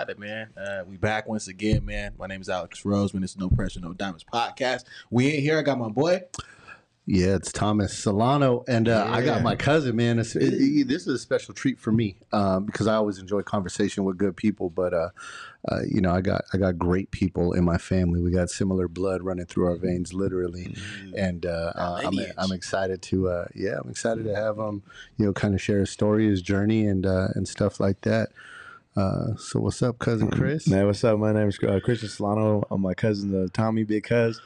excited, man. Uh, we back once again, man. My name is Alex Rose man. It's No Pressure, No Diamonds podcast. We in here. I got my boy. Yeah, it's Thomas Solano, and uh, I got my cousin. Man, it- it- this is a special treat for me um, because I always enjoy conversation with good people. But uh, uh, you know, I got I got great people in my family. We got similar blood running through our veins, literally. And uh, I'm. I'm excited to uh, yeah, I'm excited to have him. You know, kind of share his story, his journey, and uh, and stuff like that. Uh, so what's up, cousin Chris? Man, what's up? My name is uh, Christian Solano. I'm my cousin, uh, Tommy Big Cuz.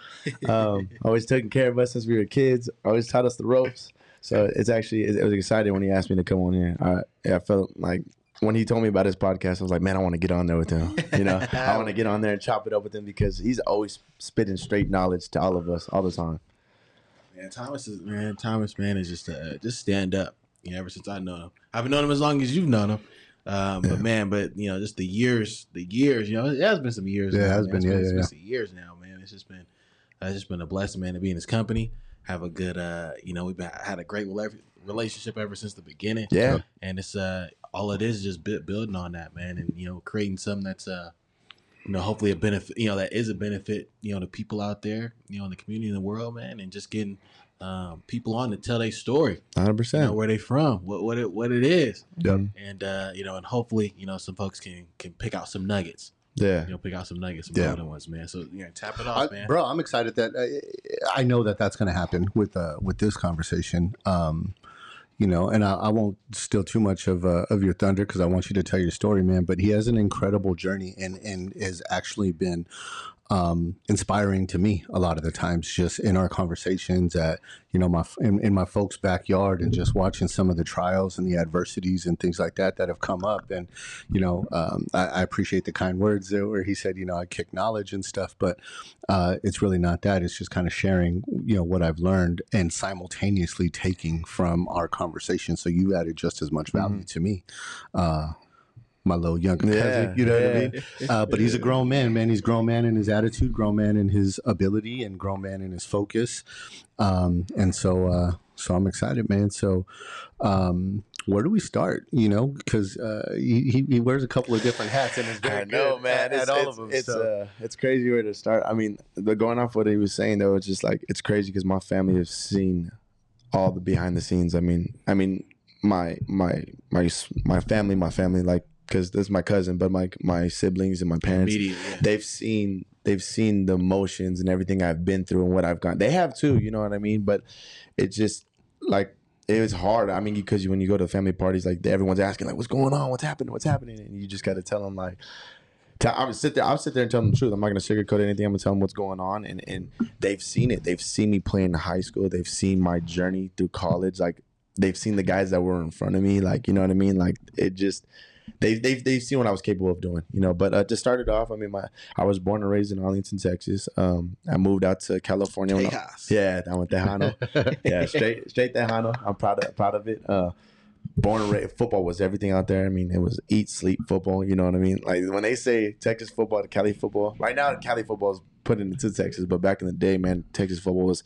Um, always taking care of us since we were kids. Always taught us the ropes. So it's actually it, it was exciting when he asked me to come on here. I I felt like when he told me about his podcast, I was like, man, I want to get on there with him. You know, I want to get on there and chop it up with him because he's always spitting straight knowledge to all of us all the time. Man, Thomas is man. Thomas, man, is just uh, just stand up. You know, ever since I know him, I haven't known him as long as you've known him. Um, But man, but you know, just the years, the years. You know, it has been some years. Yeah, it has man. been, It's yeah, it's yeah, been yeah. some years now, man. It's just been, uh, it's just been a blessing, man, to be in his company. Have a good, uh, you know, we've been, had a great relationship ever since the beginning. Yeah. and it's uh, all it is is just bu- building on that, man, and you know, creating something that's uh, you know, hopefully a benefit, you know, that is a benefit, you know, to people out there, you know, in the community, in the world, man, and just getting um, people on to tell their story, 100%. you know, where they from, what what it what it is, Yep. and uh, you know, and hopefully, you know, some folks can can pick out some nuggets, Yeah. you know, pick out some nuggets, some Yeah. golden ones, man. So yeah, tap it off, I, man. bro, I'm excited that I, I know that that's going to happen with uh, with this conversation. Um, you know, and I, I won't steal too much of uh, of your thunder because I want you to tell your story, man. But he has an incredible journey and and has actually been um, inspiring to me a lot of the times, just in our conversations at you know my in, in my folks' backyard and just watching some of the trials and the adversities and things like that that have come up. And you know, um, I, I appreciate the kind words there where he said, you know, I kick knowledge and stuff, but uh, it's really not that. It's just kind of sharing, you know, what I've learned and simultaneously taking from our conversation. So you added just as much value to me. Uh, my little younger Yeah, cousin, you know what I mean? Uh, but he's a grown man, man. He's grown man in his attitude, grown man in his ability, and grown man in his focus. Um, and so, uh, so I'm excited, man. So, um, where do we start? You know, because uh, he, he- wears a couple of different hats and is very I know, man. at, it's, at all it's, of them. It's so. uh, it's crazy where to start. I mean, but going off what he was saying though, it's just like it's crazy because my family has seen all the behind the scenes. I mean, I mean, my my my my family, my family, like because this is my cousin, but my my siblings and my parents, yeah. they've seen they've seen the emotions and everything I've been through and what I've gone. They have too, you know what I mean? But it's just like it was hard. I mean, because when you go to family parties, like everyone's asking, like, "What's going on? What's happening? What's happening?" And you just got to tell them, like, tell, I would sit there. I'll sit there and tell them the truth. I'm not gonna sugarcoat anything. I'm gonna tell them what's going on, and and they've seen it. They've seen me play in high school. They've seen my journey through college. Like they've seen the guys that were in front of me. Like you know what I mean? Like it just. They, they've, they've seen what I was capable of doing, you know. But uh, to start it off, I mean, my I was born and raised in Arlington, Texas. Um, I moved out to California. when I- yeah, I went to Hano. yeah, straight straight to Hano. I'm proud of proud of it. Uh, born and raised, football was everything out there. I mean, it was eat, sleep, football. You know what I mean? Like when they say Texas football to Cali football, right now Cali football is put into Texas, but back in the day, man, Texas football was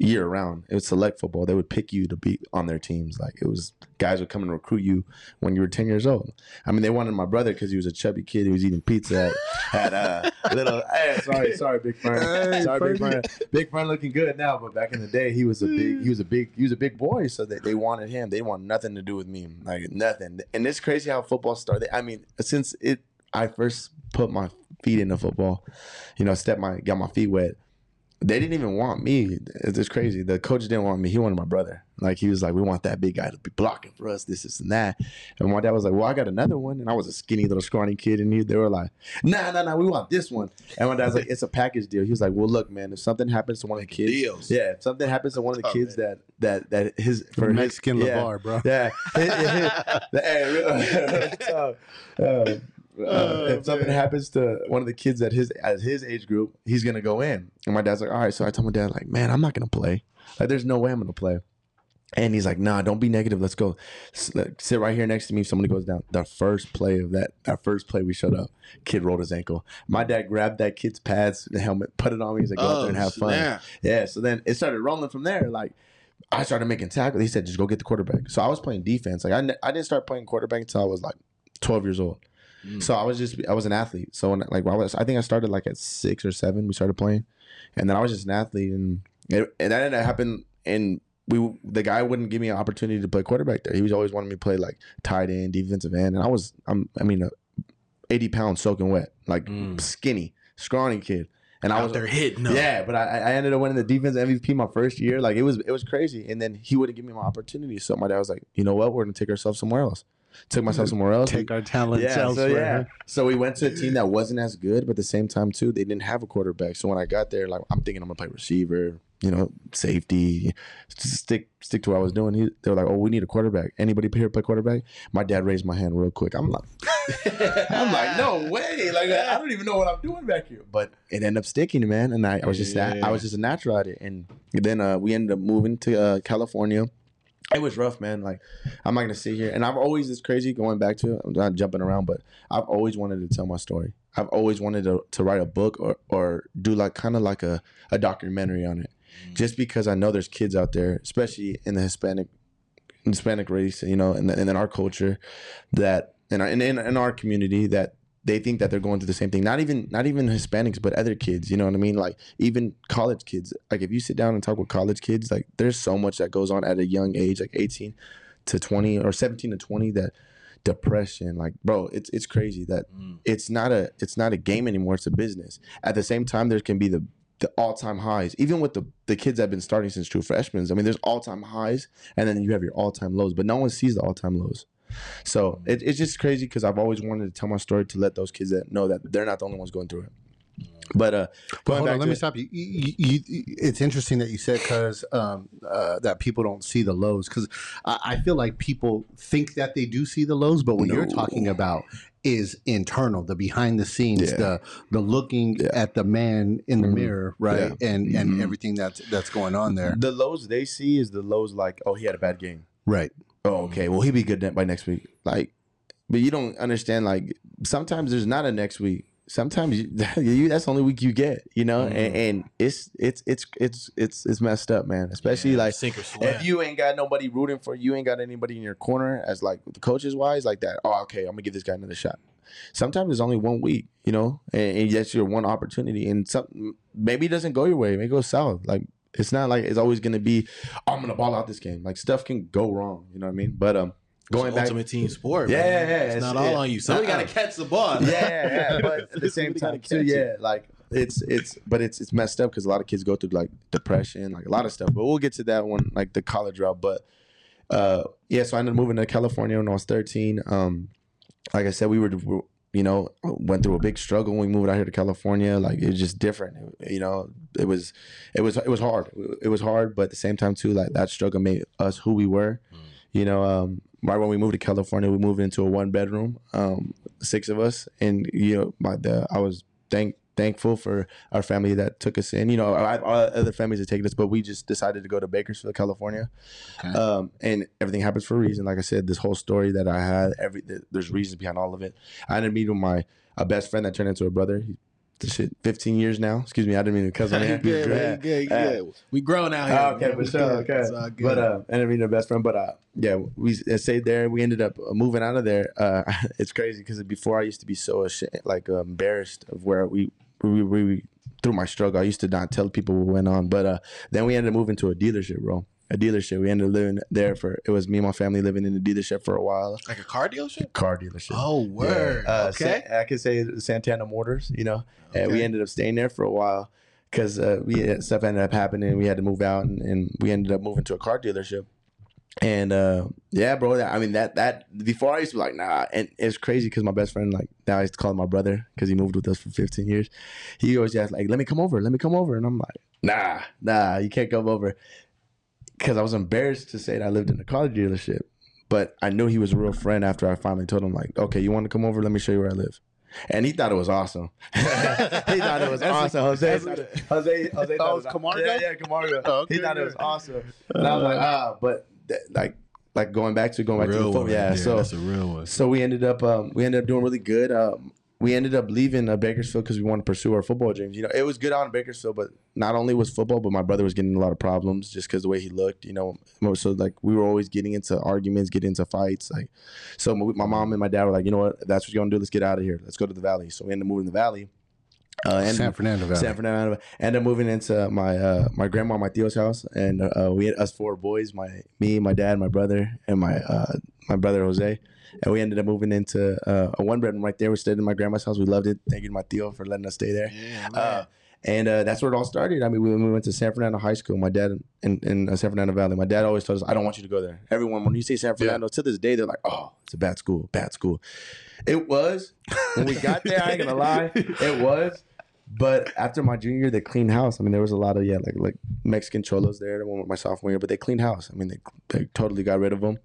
year round. It was select football. They would pick you to be on their teams. Like it was guys would come and recruit you when you were ten years old. I mean, they wanted my brother because he was a chubby kid who was eating pizza at, at uh, little. Hey, sorry, sorry, big friend. Hey, sorry, big friend. Big friend looking good now, but back in the day, he was a big, he was a big, he was a big boy. So they, they wanted him. They want nothing to do with me, like nothing. And it's crazy how football started. I mean, since it, I first put my feet into football, you know, step my, got my feet wet. They didn't even want me. It's just crazy. The coach didn't want me. He wanted my brother. Like he was like, we want that big guy to be blocking for us, this, this, and that. And my dad was like, well, I got another one. And I was a skinny little scrawny kid, and he, they were like, nah, nah, nah, we want this one. And my dad's like, it's a package deal. He was like, well, look, man, if something happens to one of the kids, Deals. yeah, if something happens to one of the Oh, kids man. that that that his for his- Mexican yeah, LeVar, bro. yeah, hey, real- so, uh, uh, Oh, if something man. happens to one of the kids at his at his age group, he's gonna go in. And my dad's like, all right. So I told my dad, like, man, I'm not gonna play. Like, there's no way I'm gonna play. And he's like, nah, don't be negative. Let's go. S- like, sit right here next to me if somebody goes down. The first play of that, our first play we showed up, kid rolled his ankle. My dad grabbed that kid's pads, the helmet, put it on me. He's like, go out there and have fun. Oh. Yeah. So then it started rolling from there. Like I started making tackles. He said, just go get the quarterback. So I was playing defense. Like I, ne- I didn't start playing quarterback until I was like 12 years old. Mm. So I was just I was an athlete. So when, like I was I think I started like at six or seven. We started playing, and then I was just an athlete, and it, and that ended up happening. And we the guy wouldn't give me an opportunity to play quarterback there. He was always wanting me to play like tight end, defensive end, and I was I'm I mean, uh, eighty pounds soaking wet, like Mm. skinny, scrawny kid, and I was there hitting them. yeah, but I, I ended up winning the defense MVP my first year. Like it was it was crazy. And then he wouldn't give me my opportunity. So my dad was like, you know what? We're gonna take ourselves somewhere else. Took myself somewhere else. Take our talents yeah, so elsewhere. yeah. So we went to a team that wasn't as good, but at the same time too, they didn't have a quarterback. So when I got there, like I'm thinking I'm gonna play receiver, you know, safety, just stick stick to what I was doing. He, they were like, "Oh, we need a quarterback. Anybody here play quarterback?" My dad raised my hand real quick. I'm like, I'm like, no way. Like I don't even know what I'm doing back here. But it ended up sticking, man. And I, I was just Yeah. I was just a natural at it. And then uh, we ended up moving to uh, California. It was rough, man. Like I'm not gonna sit here, and I've always it's crazy going back to it. I'm not jumping around, but I've always wanted to tell my story. I've always wanted to, to write a book or or do like kind of like a, a documentary on it, mm. just because I know there's kids out there, especially in the Hispanic Hispanic race, you know, and, and in our culture, that and in, in in our community that they think that they're going through the same thing. Not even not even Hispanics, but other kids. You know what I mean? Like even college kids. Like if you sit down and talk with college kids, like there's so much that goes on at a young age, like 18 to 20 or 17 to 20, that depression. Like bro, it's it's crazy that Mm. it's not a it's not a game anymore. It's a business. At the same time, there can be the the all time highs, even with the the kids that have been starting since true freshmen. I mean, there's all time highs, and then you have your all time lows, but no one sees the all time lows. So it, it's just crazy because I've always wanted to tell my story to let those kids that know that they're not the only ones going through it. But uh, But hold on, let me it- stop you. You, you, you. It's interesting that you said because um, uh, that people don't see the lows because I, I feel like people think that they do see the lows, but what you're talking about is internal, the behind the scenes, Yeah. the the looking Yeah. at the man in the Mhm. mirror, right, and and Mhm. everything that's that's going on there, the lows they see is the lows like, oh, he had a bad game. right? Oh, okay. Well, he'll be good by next week. Like, but you don't understand. Like, sometimes there's not a next week. Sometimes you, you that's the only week you get. You know, and, Mhm. and it's it's it's it's it's it's messed up, man. Especially Yeah, like sink or swim. if you ain't got nobody rooting for you, ain't got anybody in your corner as like the coaches wise, like that. Oh, okay, I'm gonna give this guy another shot. Sometimes it's only one week, you know, and, and that's your one opportunity. And some maybe it doesn't go your way, maybe it goes south. Like it's not like it's always gonna be, oh, I'm gonna ball out this game. Like stuff can go wrong, you know what I mean? But um, going an back, ultimate team sport. Yeah, man. yeah, yeah, It's, it's- not all on you. Somebody got to catch the ball. yeah, yeah, yeah. But at the same time, too, yeah, like it's it's, but it's it's messed up because a lot of kids go through like depression, like a lot of stuff. But we'll get to that one, like the college route. But uh, yeah, so I ended up moving to California when I was thirteen. Um, like I said, we were, you know, went through a big struggle when we moved out here to California. Like it was just different, you know. It was, it was, it was hard. It was hard, but at the same time too, like that struggle made us who we were. Mm. You know, um, right when we moved to California, we moved into a one bedroom, um, six of us, and you know, my the I was thank thankful for our family that took us in. You know, I, I, other families had taken us, but we just decided to go to Bakersfield, California. Okay. Um, and everything happens for a reason. Like I said, this whole story that I had, every there's reasons behind all of it. I ended up meeting my a best friend that turned into a brother. He, this shit, 15 years now. Excuse me, I didn't mean to cuss on You here. good, Yeah. good, good. We grown out here. Okay, for sure. Okay, It's all good. but uh, ended up being a best friend. But uh, yeah, we stayed there. We ended up uh, moving out of there. Uh, it's crazy because before I used to be so ashamed, like uh, embarrassed of where we we, we, we through my struggle. I used to not tell people what went on. But uh, then we ended up moving to a dealership, bro. A dealership. We ended up living there for. It was me and my family living in the dealership for a while. like a car dealership. Car dealership. Oh, word. Yeah. Uh, okay. Sa- I could say Santana Motors, you know, and we ended up staying there for a while because uh, we stuff ended up happening. We had to move out, and, and we ended up moving to a car dealership. And uh, yeah, bro. that- I mean that that before I used to be like nah, and it's crazy because my best friend like now I used to call him my brother because he moved with us for 15 years. He always asked like, "Let me come over, let me come over," and I'm like, "Nah, nah, you can't come over," because I was embarrassed to say that I lived in a car dealership. But I knew he was a real friend after I finally told him like, "Okay, you want to come over? Let me show you where I live." And he thought it was awesome. he thought it was awesome. Jose, that's thought a- it- Jose, Jose, Oh, thought it it was Camargo? Yeah, yeah, Camargo. Oh, okay, he thought it was awesome. And I was like, ah, but th- like, like going back to going back to the phone, one. yeah. there. So that's a real one. so we ended up um, we ended up doing really good. Um, we ended up leaving uh, Bakersfield because we wanted to pursue our football dreams. You know, it was good out in Bakersfield, but not only was football, but my brother was getting a lot of problems just because the way he looked. You know, so like we were always getting into arguments, getting into fights. Like, so my, my mom and my dad were like, you know what, that's what you're gonna do. Let's get out of here. Let's go to the valley. So we ended up moving to the valley. Uh, and San Fernando Valley. San Fernando. Ended up moving into my uh, my grandma, my tío's house, and uh, we had us four boys, my me, my dad, my brother, and my uh, my brother Jose. And we ended up moving into uh, a one bedroom right there. We stayed in my grandma's house. We loved it. Thank you to my tío for letting us stay there. Yeah. Uh, and uh, that's where it all started. I mean, we, we went to San Fernando High School. My dad in, in uh, San Fernando Valley. My dad always told us, "I don't want you to go there." Everyone, when you say San Fernando, to this day, they're like, "Oh, it's a bad school, bad school." It was when we got there. I ain't gonna lie, it was. But after my junior year, they cleaned house. I mean, there was a lot of yeah, like like Mexican cholos there. The one with my sophomore year, but they cleaned house. I mean, they, they totally got rid of them,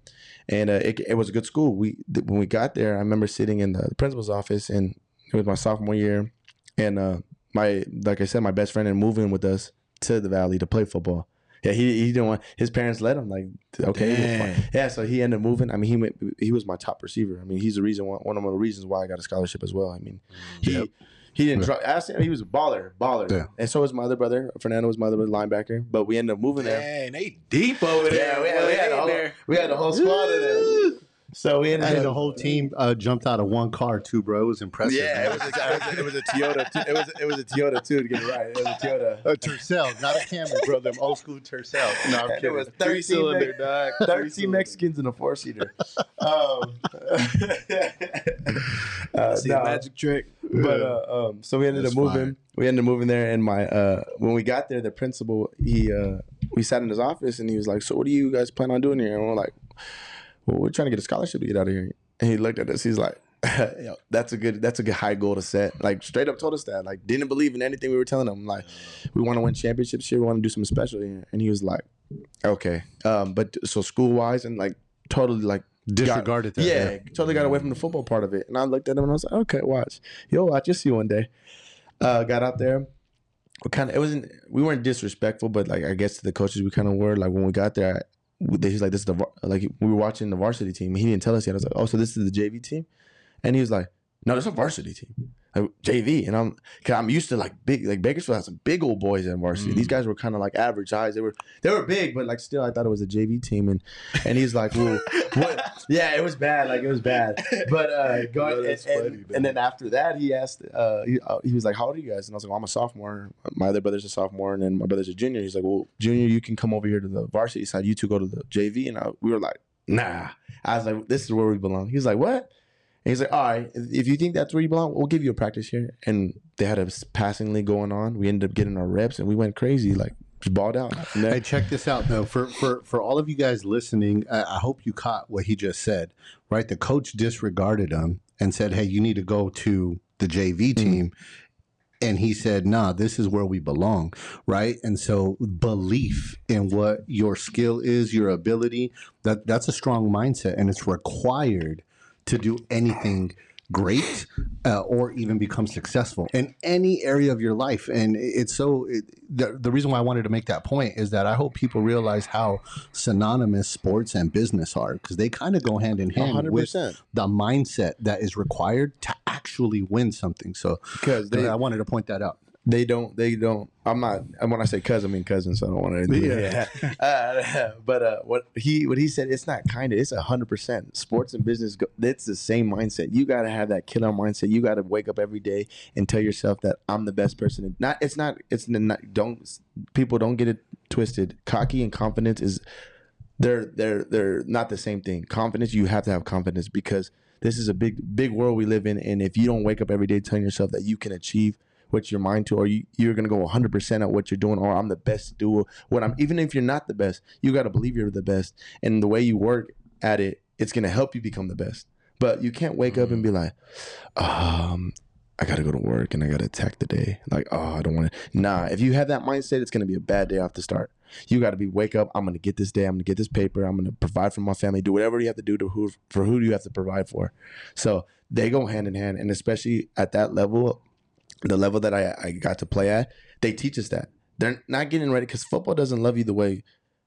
and uh, it, it was a good school. We th- when we got there, I remember sitting in the principal's office, and it was my sophomore year, and uh, my like I said, my best friend and moving with us to the valley to play football. Yeah, he he didn't want his parents let him like okay, yeah. So he ended up moving. I mean, he went, he was my top receiver. I mean, he's the reason one one of the reasons why I got a scholarship as well. I mean, he Yep. He didn't. Try, I asked him, he was a baller, baller, Yeah. and so was my other brother. Fernando was my other linebacker, but we ended up moving there. Dang, they deep over there. Yeah, we had, we had, a whole, we had a whole squad in there. So we ended And up the whole team uh, jumped out of one car, two bros. Impressive. Yeah, it man. was, a, it was a Toyota. Too. It was it was a Toyota too to get it right. It was a Toyota. a Tercel, not a Camry, bro. Them old school Tercel. No, I'm And it kidding. was Three 13 cylinder, Mex- dog. Thirteen Mexicans in a four seater. Um, uh, See no, a magic trick. but uh, um, so we ended That's up moving. fine. We ended up moving there, and my uh, when we got there, the principal he uh, we sat in his office, and he was like, "So what do you guys plan on doing here?" And we're like, "Well, we're trying to get a scholarship to get out of here." And he looked at us. He's like. Yo, that's a good. That's a good high goal to set. Like straight up told us that. Like didn't believe in anything we were telling him. Like we want to win championships here. We want to do something special here. And he was like, okay. Um, but so school wise and like totally like Disregarded that. yeah, totally got away from the football part of it. And I looked at him and I was like, okay, watch. You'll watch. You'll see one day. Uh, got out there. We kind of, it wasn't, we weren't disrespectful, but like, I guess to the coaches, we kind of were. Like, when we got there, He's like, this is the, like, we were watching the varsity team. He didn't tell us yet. I was like, oh, so this is the JV team? And he was like, no, it's a varsity team. JV. And I'm, cause I'm used to like big, like Bakersfield has some big old boys in varsity. Mm. These guys were kind of like average size. They were, they were big, but like still, I thought it was a JV team. And, and he's like, well, what? Yeah, it was bad. Like it was bad. But uh, going, No, and, funny, and, and then after that, he asked. Uh, he, uh, he was like, "How old are you guys?" And I was like, well, "I'm a sophomore. My other brother's a sophomore, and then my brother's a junior." He's like, "Well, junior, you can come over here to the varsity side. You two go to the JV." And I, we were like, "Nah." I was like, "This is where we belong." He's like, "What?" He's like, "All right, if you think that's where you belong, we'll give you a practice here." And they had a passingly going on. We ended up getting our reps, and we went crazy, like just balled out. There. Hey, check this out though. For for for all of you guys listening, I, I hope you caught what he just said. Right, the coach disregarded him and said, "Hey, you need to go to the JV mm-hmm. team." And he said, "Nah, this is where we belong." Right, and so belief in what your skill is, your ability that that's a strong mindset, and it's required to do anything great uh, or even become successful in any area of your life. And it's so, it, the, the reason why I wanted to make that point is that I hope people realize how synonymous sports and business are because they kind of go hand in hand hundred with the mindset that is required to actually win something. So Because I wanted to point that out. They don't they don't i'm not and when i say cousin i mean cousin so i don't want to Yeah. uh, but uh what he what he said it's not kind of it's a hundred percent. Sports and business go, it's the same mindset. You got to have that killer mindset. You got to wake up every day and tell yourself that i'm the best person. Not it's not it's not don't people don't get it twisted. Cocky and confidence is they're they're they're not the same thing. Confidence, you have to have confidence because this is a big big world we live in, and if you don't wake up every day telling yourself that you can achieve what your mind to, or you you're gonna go 100 percent at what you're doing, or I'm the best do what I'm. Even if you're not the best, you got to believe you're the best, and the way you work at it, it's gonna help you become the best. But you can't wake up and be like, um. I gotta go to work and I gotta attack the day. Like, oh, I don't want to. Nah, if you have that mindset, it's gonna be a bad day off the start. You got to be wake up. I'm gonna get this day. I'm gonna get this paper. I'm gonna provide for my family. Do whatever you have to do to who for who do you have to provide for. So they go hand in hand, and especially at that level, the level that I I got to play at, they teach us that they're not getting ready because football doesn't love you the way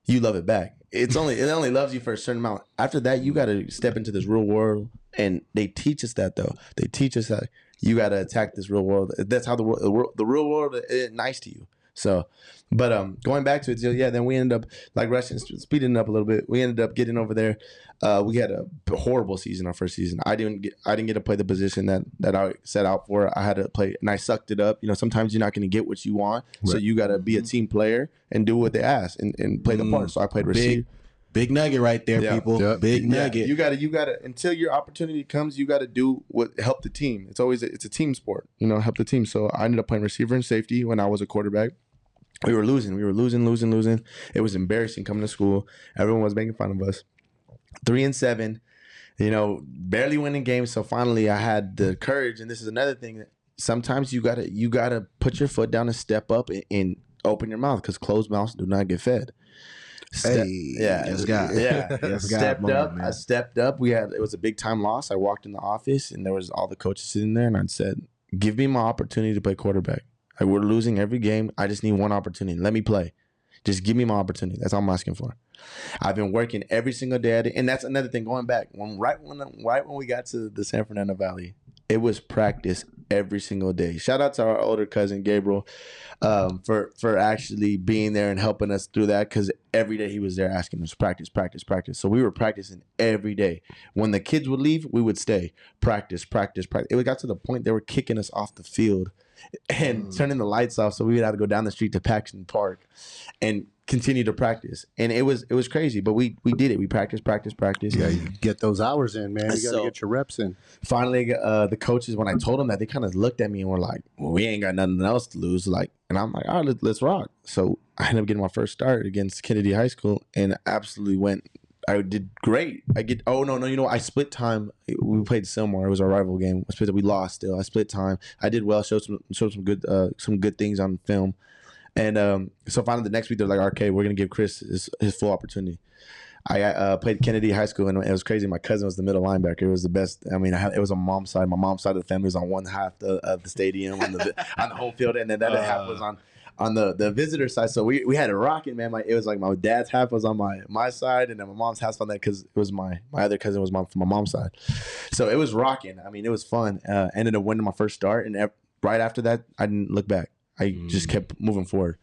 you love it back. It's only it only loves you for a certain amount. After that, you got to step into this real world, and they teach us that though. They teach us that you got to attack this real world. That's how the world, the, world, the real world is nice to you. So, but um, going back to it, yeah, then we ended up like rushing, speeding up a little bit. We ended up getting over there. Uh, we had a horrible season our first season. I didn't get, I didn't get to play the position that that I set out for. I had to play, and I sucked it up. You know, sometimes you're not going to get what you want, so you got to be a team player and do what they ask and, and play the part. So I played receiver. Big, big nugget right there, Yeah. people. Yeah. Big Yeah, nugget. you gotta, you gotta. Until your opportunity comes, you gotta do what help the team. It's always a, it's a team sport. You know, help the team. So I ended up playing receiver and safety when I was a quarterback. We were losing. We were losing, losing, losing. It was embarrassing coming to school. Everyone was making fun of us. Three and seven. You know, barely winning games. So finally, I had the courage. And this is another thing that sometimes you gotta, you gotta put your foot down and step up and, and open your mouth because closed mouths do not get fed. Step- Hey, yeah, yes, God. yeah. Yes, stepped up. I stepped up. We had it was a big time loss. I walked in the office and there was all the coaches sitting there, and I said, "Give me my opportunity to play quarterback. Like we're losing every game. I just need one opportunity. Let me play. Just give me my opportunity. That's all I'm asking for." I've been working every single day, and that's another thing. Going back when right when right when we got to the San Fernando Valley, it was practice every single day. Shout out to our older cousin Gabriel um, for for actually being there and helping us through that because every day he was there asking us practice, practice, practice. So we were practicing every day. When the kids would leave, we would stay practice, practice, practice. It got to the point they were kicking us off the field and Mm. turning the lights off, so we would have to go down the street to Paxton Park and continue to practice. And it was it was crazy, but we we did it. We practiced, practice, practice. Yeah, you get those hours in, man. You got to So- get your reps in. finally uh the coaches when i told them that they kind of looked at me and were like well, we ain't got nothing else to lose like and i'm like all right let, let's rock so i ended up getting my first start against kennedy high school and absolutely went i did great i get oh no no you know i split time we played Sylmar. it was our rival game I split, we lost still i split time i did well showed some showed some good uh some good things on film and um so finally the next week they're like okay we're gonna give chris his, his full opportunity I uh, played Kennedy High School, and it was crazy. My cousin was the middle linebacker. It was the best. I mean, I had, it was on mom's side. My mom's side of the family was on one half the, of the stadium on the on the home field, and then the other half was on on the the visitor side. So we, we had it rocking, man. My it was like my dad's half was on my my side, and then my mom's half on that because it was my my other cousin was my from my mom's side. So it was rocking. I mean, it was fun. Uh, ended up winning my first start, and right after that, I didn't look back. I just Mm. kept moving forward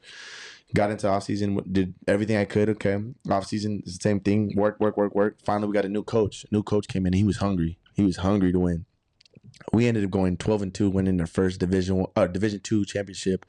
got into off season, did everything I could. Okay, off season, it's the same thing. Work, work, work, work. Finally, we got a new coach. New coach came in. and He was hungry. He was hungry to win. We ended up going twelve and two, winning their first division uh, division two championship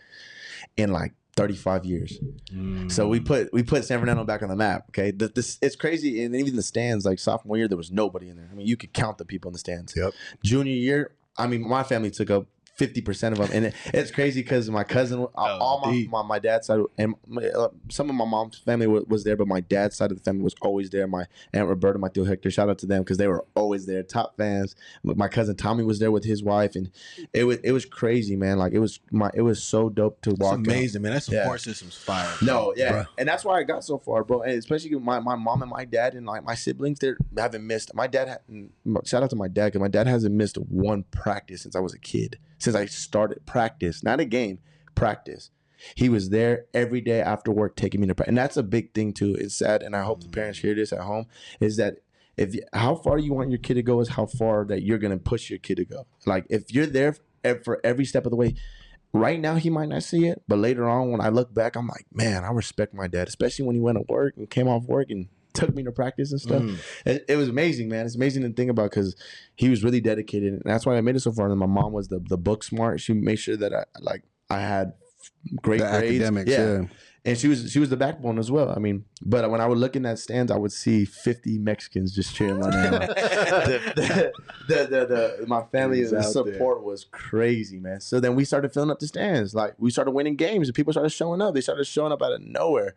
in like thirty five years. Mm. So we put we put San Fernando back on the map. Okay, the, this it's crazy, and even the stands. Like sophomore year, there was nobody in there. I mean, you could count the people in the stands. Yep. Junior year, I mean, my family took up fifty percent of them, and it, it's crazy because my cousin, Oh, all my, my my dad's side, and my, uh, some of my mom's family was, was there, but my dad's side of the family was always there. My aunt Roberta, my tío Hector, shout out to them because they were always there, top fans. My cousin Tommy was there with his wife, and it was it was crazy, man. Like it was my it was so dope to It's walk. out. amazing, man. That Yeah. support system's fire. No, yeah, Bruh. and that's why I got so far, bro. And especially my, my mom and my dad and like my siblings, they haven't missed. My dad, had, shout out to my dad because my dad hasn't missed one practice since I was a kid. Since I started practice, not a game, practice. He was there every day after work, taking me to practice, and that's a big thing too. It's sad, and I hope the parents hear this at home. Is that if how far you want your kid to go is how far that you're gonna push your kid to go. Like if you're there for every step of the way, right now he might not see it, but later on when I look back, I'm like, man, I respect my dad, especially when he went to work and came off work and took me to practice and stuff. Mm. It, it was amazing, man. It's amazing to think about because he was really dedicated, and that's why I made it so far. And my mom was the the book smart. She made sure that I like I had great The grades. academics, yeah. And she was she was the backbone as well. I mean, but when I would look in that stands, I would see fifty Mexicans just cheering my name. the, the, the, the, the, my family He's the out there. support was crazy, man. So then we started filling up the stands. Like we started winning games, and people started showing up. They started showing up out of nowhere.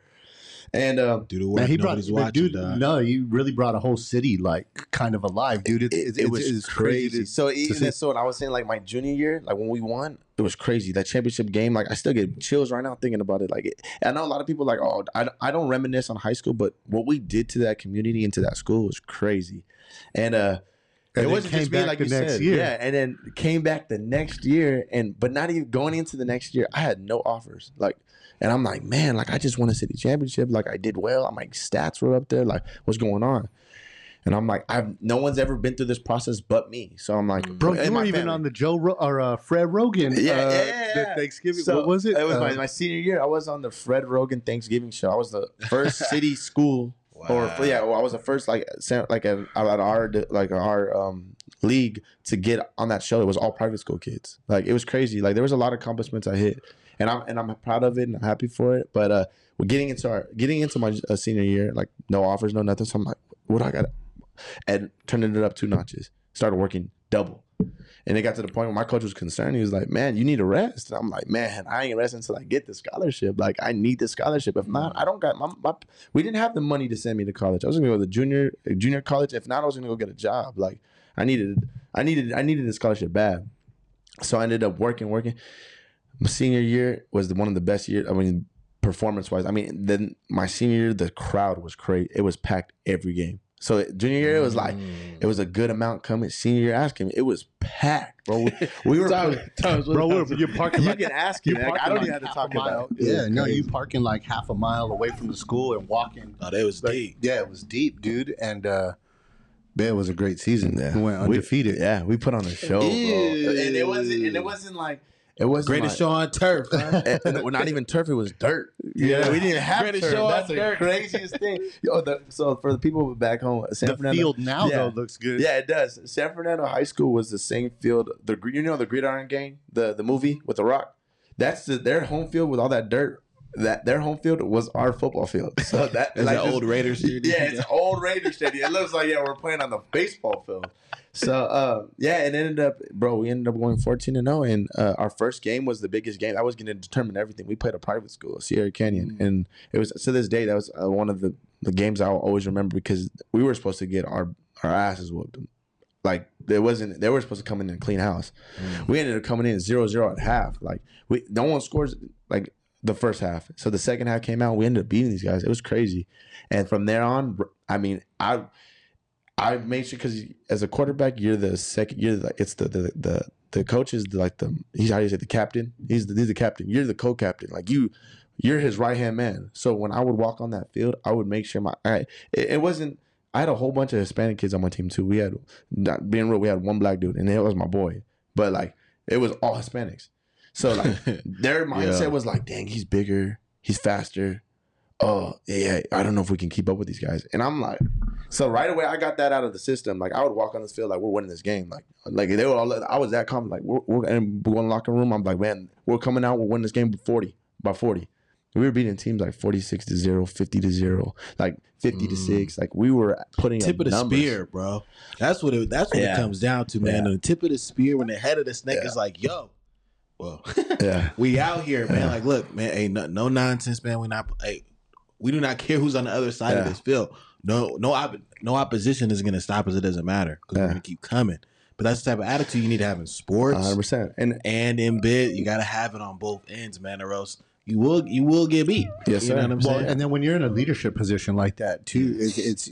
And um, Do the work. Man, he brought Nobody's but watching, dude. dog. No, you really brought a whole city like kind of alive, dude. It's, it, it's, it was it's crazy. to- so to even so, when I was saying like my junior year, like when we won, it was crazy. That championship game, like I still get chills right now thinking about it. Like it, I know a lot of people like, oh, I, I don't reminisce on high school, but what we did to that community and to that school was crazy. And uh, And it wasn't came just me, back like the you next said. year. Yeah, and then came back the next year, and but not even going into the next year, I had no offers. Like, and I'm like, man, like I just won a city championship. Like I did well. I'm like, stats were up there. Like, what's going on? And I'm like, I've no one's ever been through this process but me. So I'm like, Bro, you my were even family. on the Joe Ro- or uh, Fred Roggin. Yeah, uh, yeah, yeah, the. Thanksgiving. So, what was it? It was Uh, my, my senior year. I was on the Fred Roggin Thanksgiving show. I was the first city school, or yeah, well, I was the first like sa- like at, at our like our um league to get on that show. It was all private school kids. Like it was crazy. Like there was a lot of accomplishments I hit, and I'm and I'm proud of it and I'm happy for it. But uh, we're getting into our getting into my uh, senior year, like no offers, no nothing. So I'm like, what do I got? And turning it up two notches. Started working double. And it got to the point where my coach was concerned. He was like, "Man, you need to rest." And I'm like, "Man, I ain't resting until I get the scholarship. Like, I need the scholarship. If not, I don't got my, my. We didn't have the money to send me to college. I was gonna go to junior junior college. If not, I was gonna go get a job. Like, I needed, I needed, I needed the scholarship bad. So I ended up working, working. My senior year was the, one of the best years. I mean, performance wise. I mean, then my senior year, the crowd was crazy. It was packed every game. So junior year, it was like it was a good amount coming. Senior year, ask him, it was packed, bro. We were, Thomas, Thomas, bro, we're, you're parking. you like, can ask him. you're Like, I parking don't like even have to talk about it. It Yeah, no, you parking like half a mile away from the school and walking. Oh, that was Like, deep. Yeah, it was deep, dude, and uh, man, it was a great season. Yeah. We went We- undefeated. Yeah, we put on a show, bro. And it wasn't. And it wasn't like it wasn't Greatest like, show on turf. huh? and- and we're not even turf. It was dirt. Yeah. we didn't have Greatest turf. show on That's the dirt. craziest thing. Yo, the, so for the people back home, San The Fernando, field now Yeah. though looks good. Yeah, it does. San Fernando High School was the same field. The you know the Gridiron Gang, the the movie with the Rock. That's the, their home field with all that dirt. That their home field was our football field. So that Is like this- old Raiders stadium? Yeah, it's an old Raider stadium. It looks like yeah, we're playing on the baseball field. So uh, yeah, it ended up, bro. We ended up going fourteen and zero, and uh, our first game was the biggest game. That was going to determine everything. We played a private school, Sierra Canyon, and it was to this day that was uh, one of the the games I'll always remember because we were supposed to get our our asses whooped. Like there wasn't, they were supposed to come in and clean house. We ended up coming in 0-0 at half. Like we, no one scores like the first half. So the second half came out. We ended up beating these guys. It was crazy. And from there on, I mean, I I made sure because as a quarterback, you're the second. You're like it's the the the the coach is like the he's how do you say the captain. He's the he's the captain. You're the co-captain. Like you, you're his right hand man. So when I would walk on that field, I would make sure my I, it, it wasn't. I had a whole bunch of Hispanic kids on my team too. We had not being real, we had one black dude, and it was my boy. But like it was all Hispanics. So like their mindset Yeah. was like, dang, he's bigger, he's faster. Oh yeah, I don't know if we can keep up with these guys. And I'm like, so right away I got that out of the system. Like I would walk on this field like we're winning this game. Like like they were all. I was that confident. Like we're, we're and we go in locker room. I'm like, man, we're coming out. We're winning this game by 40 by 40. We were beating teams like 46 to 0, 50 to 0, like 50 to Mm. 6. Like we were putting tip of the numbers. spear, bro. That's what it. That's what Yeah. it comes down to, man. Yeah. The tip of the spear when the head of the snake Yeah. is like, yo, well, Yeah. we out here, man. Yeah. Like, look, man, ain't no, no nonsense, man. We not, hey, we do not care who's on the other side of this field. No, no, op- no opposition is gonna stop us. It doesn't matter because Yeah. we're gonna keep coming. But that's the type of attitude you need to have in sports 100%. And and in bid. You gotta have it on both ends, man, or else you will you will get beat. Yes, you know what I'm Well, saying? and then when you're in a leadership position like that too, it's it's,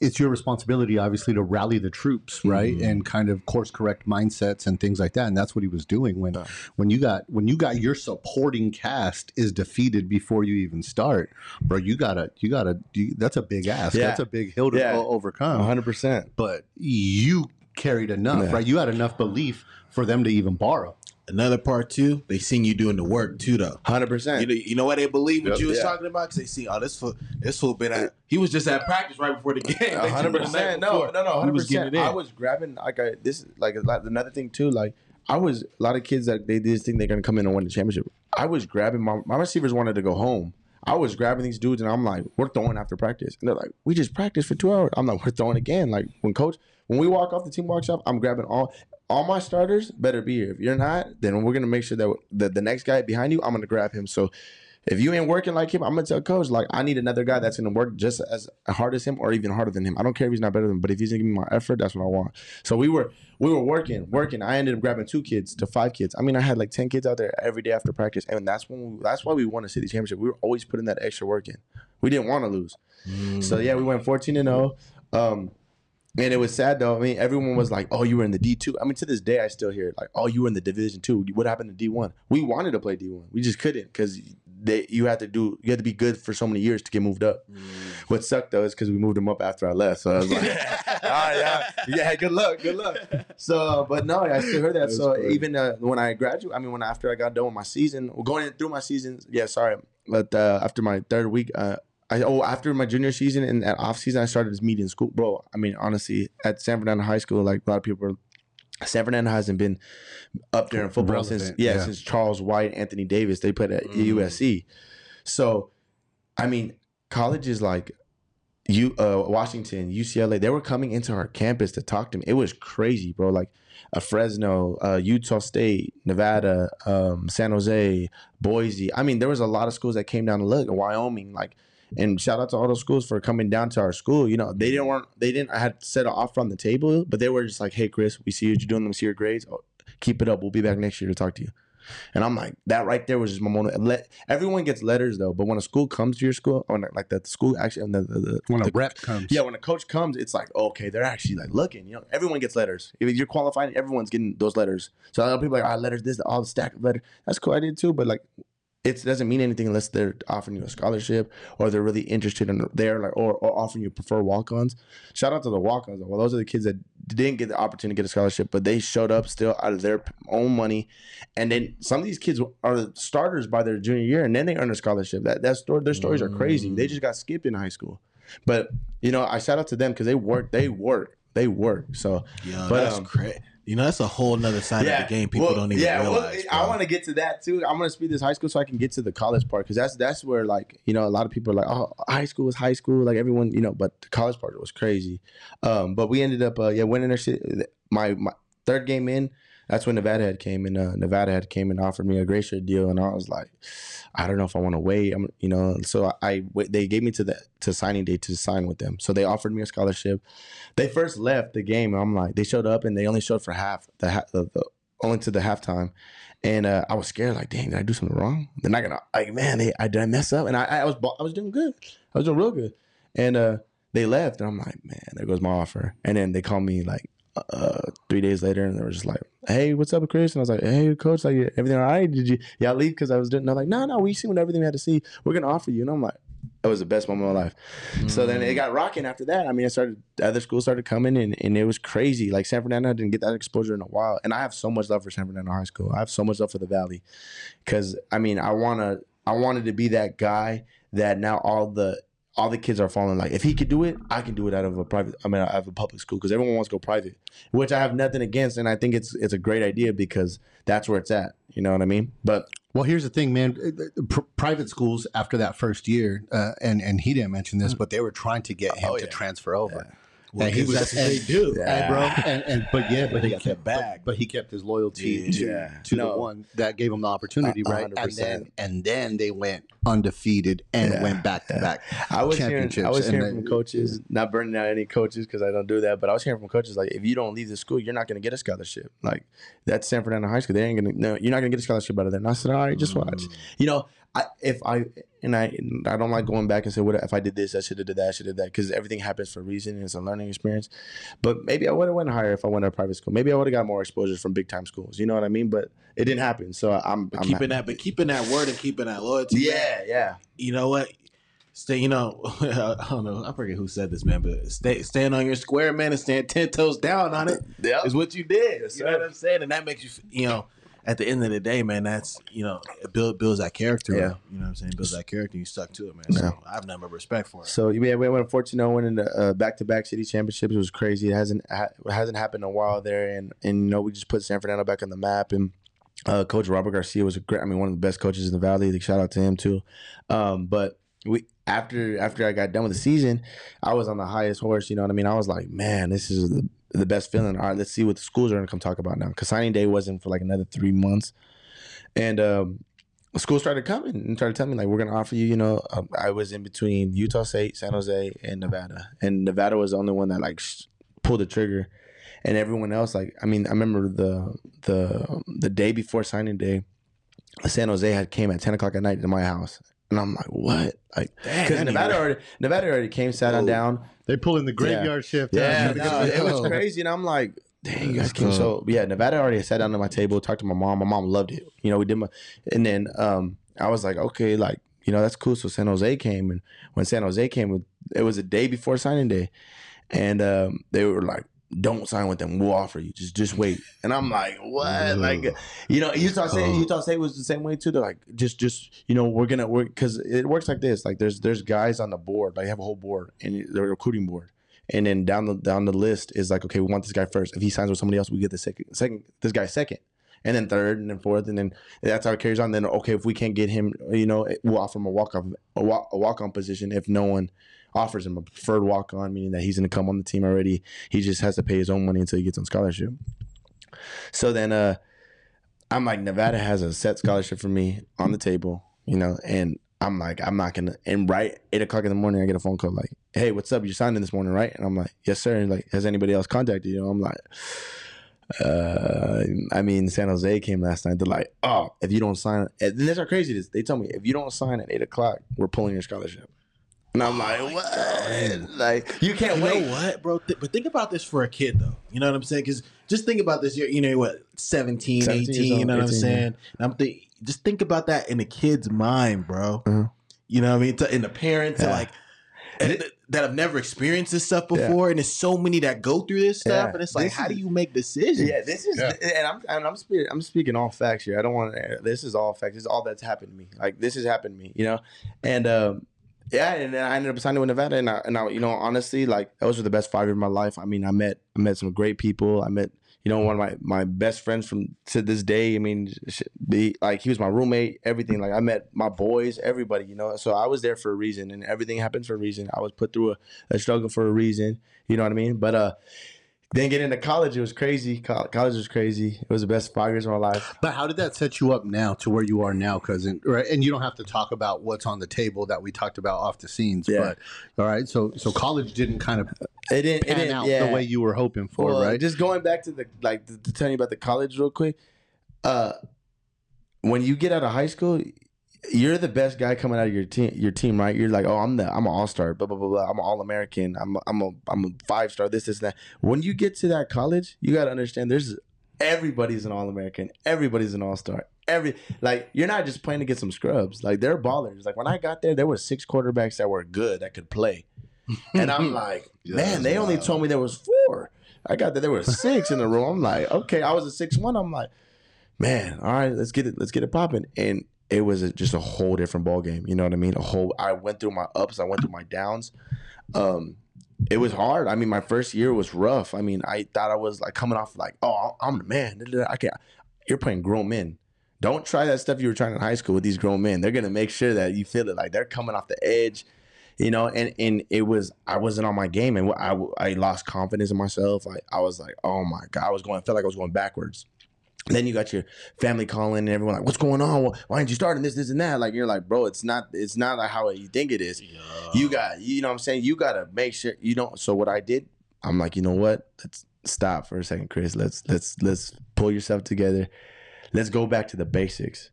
it's your responsibility obviously to rally the troops, right, Mhm. and kind of course correct mindsets and things like that. And that's what he was doing when Yeah. when you got when you got your supporting cast is defeated before you even start, bro. You gotta you gotta you, that's a big ask. Yeah. That's a big hill to Yeah. overcome. 100%. But you carried enough, right? You had enough belief for them to even borrow. Another part too, they seen you doing the work too, though. 100%. You know, you know why they believe what Yep. you was Yeah. talking about? Because they see, oh, this fool, this fool been at, he was just at practice right before the game. They A took hundred him the night percent. No, no, no. Hundred percent. I was grabbing like I, this, like a another thing too. Like I was a lot of kids that they just think they're gonna come in and win the championship. I was grabbing my my receivers wanted to go home. I was grabbing these dudes and I'm like, we're throwing after practice. And they're like, we just practiced for two hours. I'm like, we're throwing again. Like when coach, when we walk off, the team off, I'm grabbing all all my starters better be here. If you're not, then we're gonna make sure that the, the next guy behind you, I'm gonna grab him. So if you ain't working like him, I'm gonna tell coach like I need another guy that's gonna work just as hard as him or even harder than him. I don't care if he's not better than him, but if he's gonna give me my effort, that's what I want. So we were we were working, working. I ended up grabbing two kids to five kids. I mean, I had like ten kids out there every day after practice, and that's when we, that's why we won a city championship. We were always putting that extra work in. We didn't want to lose. Mm. So yeah, we went 14 and 0. Um, and it was sad though. I mean, everyone was like, "Oh, you were in the D two. I mean, to this day, I still hear it, like, "Oh, you were in the Division two. What happened to D one? We wanted to play D one. We just couldn't because they you had to do you had to be good for so many years to get moved up. What sucked though is because we moved them up after I left. So I was like, all right, yeah, yeah, good luck, good luck. So, but no, I still heard that. That's so funny. even uh, when I graduated, I mean, when after I got done with my season, well, going through my season, yeah, sorry, but uh, after my third week, uh, I oh after my junior season and at off season, I started this meeting school, bro. I mean, honestly, at San Fernando High School, like a lot of people are. San Fernando hasn't been up there in football since yeah, yeah. since Charles White, Anthony Davis. They played at Mm. USC. So, I mean, colleges like you, uh, Washington, UCLA, they were coming into our campus to talk to me. It was crazy, bro. Like a Fresno, uh, Utah State, Nevada, um, San Jose, Boise. I mean, there was a lot of schools that came down to look. Wyoming, like, and shout out to all those schools for coming down to our school. You know, they didn't weren't they didn't. I had set an offer on the table, but they were just like, "Hey, Chris, we see what you're doing. We see your grades. Oh, keep it up. We'll be back next year to talk to you." And I'm like, that right there was just my moment. Let everyone gets letters though, but when a school comes to your school, or like that school actually, the, the, the, When a the- rep comes, yeah, when a coach comes, it's like okay, they're actually like looking. You know, everyone gets letters. If you're qualifying, everyone's getting those letters. So a lot of people are like, "Ah, letters, this, all the stack of letters." That's cool. I did too, but like, it doesn't mean anything unless they're offering you a scholarship or they're really interested in there, like, or, or offering you prefer walk-ons. Shout out to the walk-ons. Well, those are the kids that didn't get the opportunity to get a scholarship, but they showed up still out of their own money. And then some of these kids are the starters by their junior year, and then they earn a scholarship. That that story, their stories are crazy. They just got skipped in high school. But you know, I shout out to them because they work, they work, they work. So Yo, But, that's um, crazy. You know, that's a whole nother side of the game people well, don't even yeah, well, realize. I want to get to that too. I'm gonna speed this high school so I can get to the college part because that's that's where like you know a lot of people are like, oh, high school is high school, like everyone you know, but the college part was crazy. Um, but we ended up uh, yeah winning our shit. My my third game in, that's when Nevada had came and uh, Nevada had came and offered me a Glacier deal, and I was like, I don't know if I want to wait. I'm you know, so I, I they gave me to the to signing day to sign with them. So they offered me a scholarship. They first left the game, and I'm like, they showed up and they only showed for half the, ha- the, the only to the halftime. And uh, I was scared, like, dang, did I do something wrong? They're not gonna, like, man, they, I did I mess up? And I, I was, I was doing good. I was doing real good. And uh, they left, and I'm like, man, there goes my offer. And then they called me like uh, three days later, and they were just like, hey, what's up, Chris? And I was like, hey, coach, like, everything all right? Did you, yeah, leave because I was doing. They're like, no, no, we seen everything we had to see. We're gonna offer you. And I'm like, that was the best moment of my life. So then it got rocking after that. I mean, I started other schools started coming and, and it was crazy. Like San Fernando didn't get that exposure in a while. And I have so much love for San Fernando High School. I have so much love for the Valley. Cause I mean I wanna I wanted to be that guy that now all the all the kids are falling like if he could do it, I can do it out of a private I mean out of a public school because everyone wants to go private. Which I have nothing against and I think it's it's a great idea because that's where it's at. You know what I mean? But Well, here's the thing, man. Uh, uh, pr- private schools after that first year, uh, and and he didn't mention this, mm. but they were trying to get oh, him Oh, to transfer over. Well, And he 'cause was- that's what they and- do. Yeah. Hey, bro, and, and but yeah, but They he got kept back. but, but he kept his loyalty Yeah. to Yeah. to No. the one that gave him the opportunity, A- a right? hundred And then and then they went undefeated and Yeah. went back to back. I was hearing. I was hearing then- from coaches, not burning out any coaches because I don't do that, but I was hearing from coaches like, if you don't leave the school, you're not going to get a scholarship. Like that's San Fernando High School. They ain't going to. No, you're not going to get a scholarship out of there. And I said, all right, just watch. Mm. You know, I if I and I and I don't like going back and say, what if I did this? I should have did that. I should have that because everything happens for a reason. And it's a learning experience. But maybe I would have went higher if I went to a private school. Maybe I would have got more exposure from big time schools. You know what I mean? But it didn't happen. So I'm, I'm keeping that, but keeping that word and keeping that loyalty. Yeah, yeah. you know what? Stay, you know, I don't know, I forget who said this, man, but stay, stand on your square, man, and stand ten toes down on it Yeah. is what you did. Yes, you know what I'm saying? And that makes you, you know, at the end of the day, man, that's you know, it build, builds that character. Yeah. you know what I'm saying? Builds that character. You stuck to it, man. Yeah. So I have nothing but respect for it. So yeah, we went 14 0 winning the uh, back-to-back city championships. It was crazy. It hasn't ha- hasn't happened in a while there, and and you know we just put San Fernando back on the map. And uh, Coach Robert Garcia was a great. I mean, one of the best coaches in the valley. Like, shout out to him too. Um, but we after after I got done with the season, I was on the highest horse. You know what I mean? I was like, man, this is the the best feeling. All right, let's see what the schools are gonna come talk about now. Because signing day wasn't for like another three months, and um, school started coming and started telling me like we're gonna offer you. You know, um, I was in between Utah State, San Jose, and Nevada, and Nevada was the only one that like sh- pulled the trigger, and everyone else like I mean I remember the the the day before signing day, San Jose had came at ten o'clock at night to my house. And I'm like, what? Like, Damn, because Nevada already, Nevada already came, sat on down, They pull in the graveyard shift. yeah, no, it was crazy, and I'm like, dang, you guys came so. Yeah, Nevada already sat down at my table, talked to my mom. My mom loved it. You know, we did my, and then um, I was like, okay, like you know, that's cool. So San Jose came, and when San Jose came with it was a day before signing day, and um, they were like, "Don't sign with them. We'll offer you. Just just wait." And I'm like, "What?" Like, you know, Utah State. Utah State was the same way too. They're like, "Just just you know, we're gonna work because it works like this. Like, there's there's guys on the board. Like, they have a whole board and they're recruiting board." And then down the down the list is like, okay, we want this guy first. If he signs with somebody else, we get the second second this guy second, and then third, and then fourth, and then that's how it carries on. Then okay, if we can't get him, you know, we'll offer him a walk off a walk a walk on position. If no one offers him a preferred walk on, meaning that he's going to come on the team already, he just has to pay his own money until he gets on scholarship. So then, uh, I'm like, Nevada has a set scholarship for me on the table, you know, and I'm like, I'm not gonna. And right eight o'clock in the morning, I get a phone call like, "Hey, what's up? You signed in this morning, right?" And I'm like, "Yes, sir." And like, has anybody else contacted you? I'm like, uh, I mean, San Jose came last night. They're like, "Oh, if you don't sign," and this is how crazy it is. They tell me if you don't sign at eight o'clock, we're pulling your scholarship. And I'm like, what? Like, you can't You wait. know what, bro? Th- but think about this for a kid, though. You know what I'm saying? Because just think about this. You're, you know, what, 17, 17 years 18, you old, know what I'm 18, saying? And I'm think, just think about that in a kid's mind, bro. Uh-huh. You know what I mean? To, and the parents are Yeah. like, and th- that have never experienced this stuff before. And there's so many that go through this stuff. Yeah. And it's like, This how is- do you make decisions? Yeah, this is, Yeah. and I'm and I'm speaking I'm speaking all facts here. I don't want to. This is all facts. This is all that's happened to me. Like this has happened to me, you know, and um, yeah, and I ended up signing with Nevada, and I, and I, you know, honestly, like those were the best five years of my life. I mean, I met I met some great people. I met you know one of my my best friends from to this day. I mean, be like he was my roommate, everything. Like I met my boys, everybody, you know. So I was there for a reason, and everything happens for a reason. I was put through a, a struggle for a reason. You know what I mean? But uh. Then getting into college, it was crazy. College was crazy. It was the best five years of my life. But how did that set you up now to where you are now, cousin? Right, and you don't have to talk about what's on the table that we talked about off the scenes. Yeah. But all right, so so college didn't kind of It didn't, it pan didn't out yeah. the way you were hoping for, Well, right? Just going back to the like to, to tell you about the college real quick. Uh, when you get out of high school, you're the best guy coming out of your team. Your team, right? You're like, oh, I'm the I'm an all star. Blah blah blah blah. I'm an all American. I'm a, I'm a I'm a five star. This this and that. When you get to that college, you got to understand. There's everybody's an all American. Everybody's an all star. Every like you're not just playing to get some scrubs. Like they're ballers. Like when I got there, there were six quarterbacks that were good that could play, and I'm like, Yeah, man, they only told me there was four. I got that there were six in the room. I'm like, okay, I was a six one. I'm like, man, all right, let's get it, let's get it popping. And it was a, just a whole different ball game. You know what I mean? A whole. I went through my ups. I went through my downs. Um, it was hard. I mean, my first year was rough. I mean, I thought I was like coming off like, oh, I'm the man. I can't. You're playing grown men. Don't try that stuff you were trying in high school with these grown men. They're gonna make sure that you feel it. Like they're coming off the edge, you know. And and it was I wasn't on my game, and I I lost confidence in myself. I I was like, oh my god, I was going. I felt like I was going backwards. Then you got your family calling and everyone like, "What's going on? Why aren't you starting this, this, and that?" Like you're like, "Bro, it's not, it's not like how you think it is." You got, you know, what I'm saying, you got to make sure you don't. So what I did, I'm like, you know what? Let's stop for a second, Chris. Let's let's let's pull yourself together. Let's go back to the basics.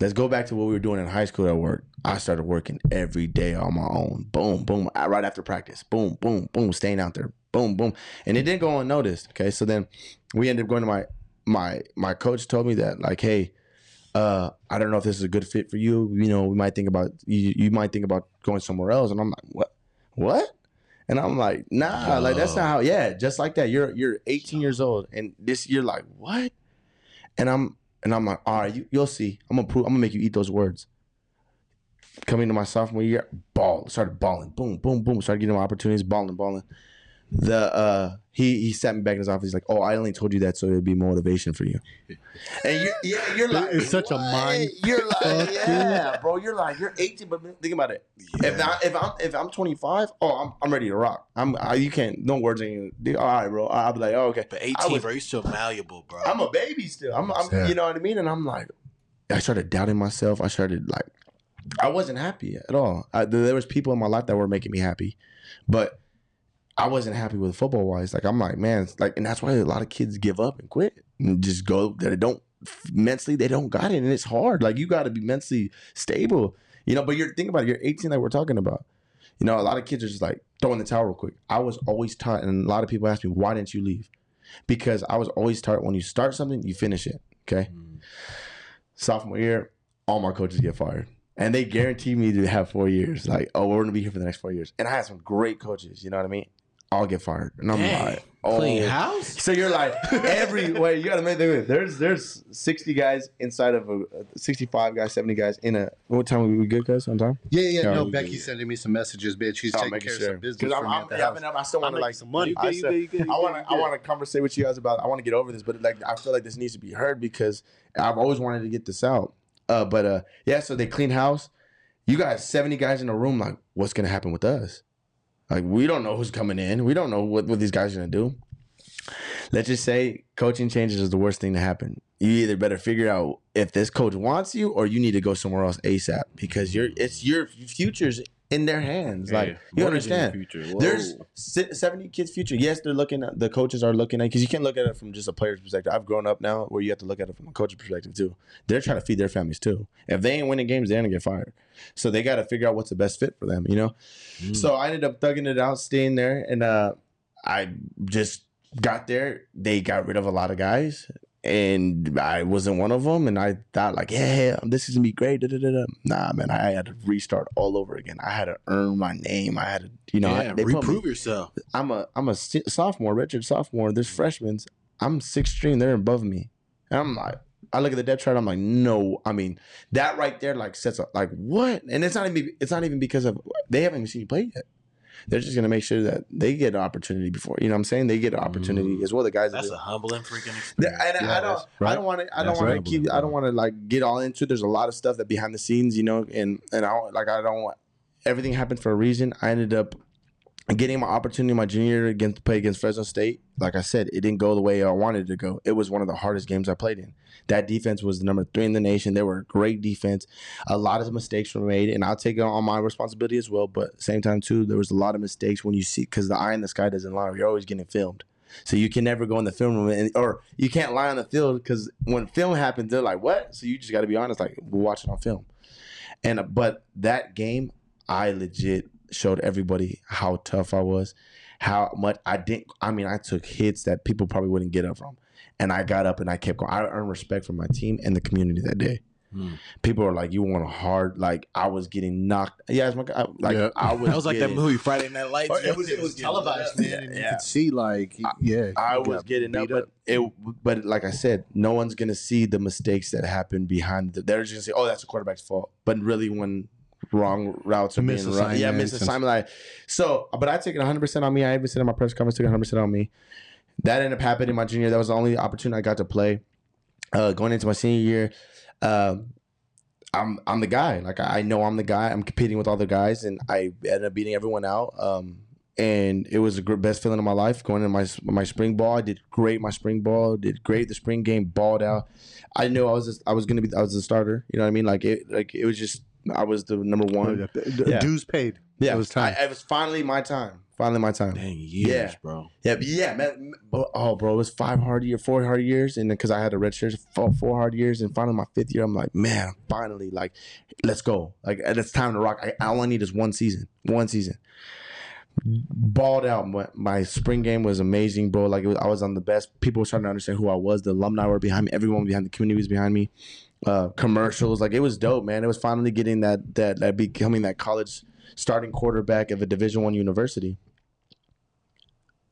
Let's go back to what we were doing in high school at work. I started working every day on my own. Boom, boom. Right after practice. Boom, boom, boom. Staying out there. Boom, boom. And it didn't go unnoticed. Okay. So then we ended up going to my my my coach told me that like, hey, uh, I don't know if this is a good fit for you. You know, we might think about you. You might think about going somewhere else. And I'm like, what? What? And I'm like, nah, like that's not how. Yeah, just like that. You're you're 18 years old, and this you're like, what? And I'm and I'm like, all right, you, you'll see. I'm gonna prove. I'm gonna make you eat those words. Coming to my sophomore year, ball started balling, boom, boom, boom. Started getting my opportunities, balling, balling. The uh, he he sat me back in his office. He's like, "Oh, I only told you that so it'd be motivation for you." And you're yeah, you're like, It's such a mind You're like, yeah, bro. You're like, you're 18, but think about it. If I, if I'm if I'm 25, oh, I'm I'm ready to rock. I'm I, you can't no words ain't all right, bro. I'll be like, oh, okay. But I 18, was- bro, you're still malleable, bro. I'm a baby still. I'm, I'm Yeah. you know what I mean? And I'm like, I started doubting myself. I started like, I wasn't happy at all. I, there was people in my life that were making me happy, but I wasn't happy with football wise. Like I'm like, man, like, and that's why a lot of kids give up and quit and just go. That they don't mentally, they don't got it, and it's hard. Like you got to be mentally stable, you know. But you're think about it. You're 18, like we're talking about. You know, a lot of kids are just like throwing the towel real quick. I was always taught, and a lot of people ask me, why didn't you leave? Because I was always taught when you start something, you finish it. Okay. Mm. Sophomore year, all my coaches get fired. and they guaranteed me to have four years. Like, oh, we're gonna be here for the next four years. And I had some great coaches. You know what I mean? I'll get fired, and I'm Dang. like, oh, Clean house. so you're like every way you gotta make the there's there's 60 guys inside of a 65 guys 70 guys in a what time are we good guys on time Yeah, yeah. Yeah, no, we Becky's sending me some messages, bitch. She's Oh, taking care sure. of some business 'Cause for I'm, me I'm, yeah, house. but I still want to like some money. I, You good, you good, you I want you to I want to conversate with you guys about I want to get over this but like I feel like this needs to be heard because I've always wanted to get this out uh but uh yeah so they clean house you got 70 guys in a room like what's gonna happen with us like we don't know who's coming in we don't know what, what these guys are gonna do let's just say coaching changes is the worst thing to happen. You either better figure out if this coach wants you or you need to go somewhere else ASAP because you're it's your future's in their hands. Like you Mortgage the understand. There's 70 kids' future. Yes, they're looking at the coaches are looking at because you can't look at it from just a player's perspective. I've grown up now where you have to look at it from a coach's perspective too. They're trying to feed their families too. If they ain't winning games, they're gonna get fired. So they got to figure out what's the best fit for them. You know. Mm. So I ended up thugging it out, staying there, and uh, I just got there. They got rid of a lot of guys, and I wasn't one of them. And I thought like, yeah, this is gonna be great. Da, da, da. Nah, man, I had to restart all over again. I had to earn my name. I had to, you know, yeah, I, put me- reprove yourself. I'm a I'm a sophomore, redshirt sophomore. There's freshmen. I'm sixth string. They're above me. And I'm like, I look at the depth chart. I'm like, no. I mean, that right there like sets up like what? And it's not even it's not even because of they haven't even seen you play yet. They're just gonna make sure that they get an opportunity before. You know what I'm saying? They get an opportunity Mm. as well. The guys that That's do. a humbling freaking experience. and Yeah, I don't, right. I don't want to, I don't That's want right. to keep, I don't want to like get all into. it. There's a lot of stuff that behind the scenes, you know, and and I don't- like I don't want everything happened for a reason. I ended up getting my opportunity my junior year against to play against Fresno State. Like I said, it didn't go the way I wanted it to go. It was one of the hardest games I played in. That defense was number three in the nation. They were a great defense. A lot of mistakes were made, and I'll take it on my responsibility as well. But same time, too, there was a lot of mistakes when you see because the eye in the sky doesn't lie. You're always getting filmed. So you can never go in the film room and, or you can't lie on the field because when film happens, they're like, "What?" So you just got to be honest, like we'll watch it on film. And uh, but that game, I legit showed everybody how tough I was, how much I didn't. I mean, I took hits that people probably wouldn't get up from, and I got up and I kept going. I earned respect from my team and the community that day. Hmm. People were like, "You want a hard?" Like I was getting knocked. Yeah, it's my I- like Yeah. I was. That was like that movie Friday Night Lights. It was, it was televised, man, and you could see like, yeah, I you was getting up, beat but it, but like I said, no one's gonna see the mistakes that happen behind. The, they're just gonna say, "Oh, that's a quarterback's fault." But really, when wrong routes are being run, yeah, misassignment. Like, so, but I take it 100 percent on me. I even said in my press conference, took 100 percent on me. That ended up happening my junior. That was the only opportunity I got to play. Uh, going into my senior year, um, I'm I'm the guy. Like I know I'm the guy. I'm competing with all the guys, and I ended up beating everyone out. Um, and it was the best feeling of my life going into my my spring ball. I did great my spring ball. Did great the spring game. Balled out. I knew I was just, I was gonna be I was the starter. You know what I mean? Like it like it was just I was the number one. Yeah. Dues paid. Yeah, It was time. I, it was finally my time. Finally my time. Dang years, Yeah. bro. Yeah, yeah, man. Oh, bro, it was five hard year, four hard years, and because I had a red shirt, four, four hard years, and finally my fifth year, I'm like, man, finally, like, let's go. Like, it's time to rock. I, all I need is one season, one season. Balled out. My, my spring game was amazing, bro. Like, it was, I was on the best. People were starting to understand who I was. The alumni were behind me. Everyone behind the community was behind me. Uh, commercials, like, it was dope, man. It was finally getting that that that becoming that college starting quarterback of a Division One university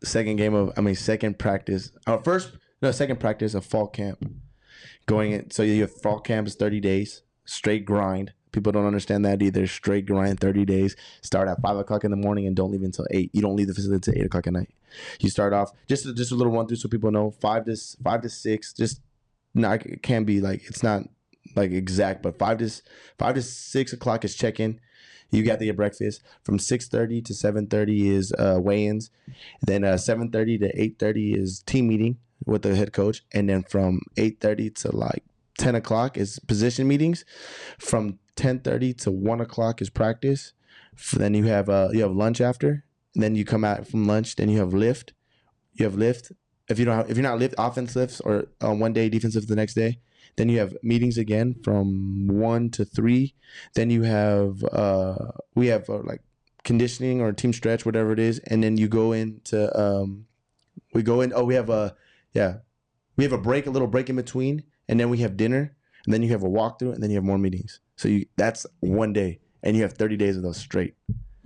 second game of I mean second practice. Our first no second practice of fall camp. Going in so you have fall camp is thirty days, straight grind. People don't understand that either. Straight grind, thirty days. Start at five o'clock in the morning and don't leave until eight. You don't leave the facility until eight o'clock at night. You start off just just a little run through so people know five to five to six. Just not it can be like it's not like exact, but five to five to six o'clock is check in. You got to get breakfast. From six thirty to seven thirty is uh, weigh-ins. Then uh, seven thirty to eight thirty is team meeting with the head coach, and then from eight thirty to like ten o'clock is position meetings. From ten thirty to one o'clock is practice. Then you have uh, you have lunch after. Then you come out from lunch. Then you have lift. You have lift. If you don't have, if you're not lift offense lifts or uh, one day defensive the next day. Then you have meetings again from one to three. Then you have uh, we have uh, like conditioning or team stretch, whatever it is, and then you go into um, we go in. Oh, we have a yeah, we have a break, a little break in between, and then we have dinner. and then you have a walkthrough, and then you have more meetings. So you that's one day, and you have 30 days of those straight,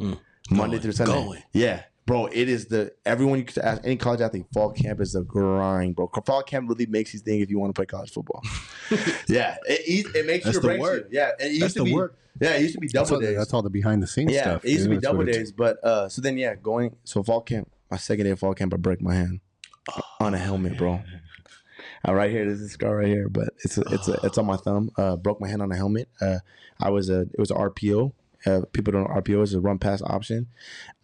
Mm. Monday Going, through Sunday. going. Yeah, bro, it is the everyone you could ask any college athlete. Fall camp is the grind, bro. Fall camp really makes you think if you want to play college football. yeah, it, it, makes That's you the work. you. Yeah, it used That's to be work. yeah, it used to be That's double all, days. that's all the behind the scenes yeah, stuff. it used to be That's double days, but uh, so then yeah, going so fall camp. My second day of fall camp, I break my hand on a helmet, bro. Uh, right here, there's a scar right here, but it's a, it's a, it's on my thumb. Uh, broke my hand on a helmet. Uh, I was a it was a RPO. Uh, people don't know RPO is a run pass option.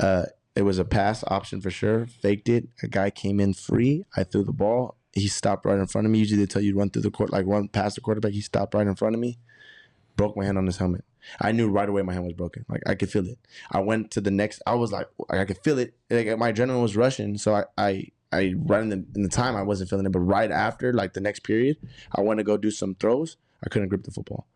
Uh, it was a pass option for sure. Faked it. A guy came in free. I threw the ball. He stopped right in front of me. Usually they tell you run through the court, like run past the quarterback. He stopped right in front of me. Broke my hand on his helmet. I knew right away my hand was broken. Like I could feel it. I went to the next. I was like, I could feel it. Like my adrenaline was rushing. So I, I, I right in the in the time I wasn't feeling it, but right after, like the next period, I went to go do some throws. I couldn't grip the football,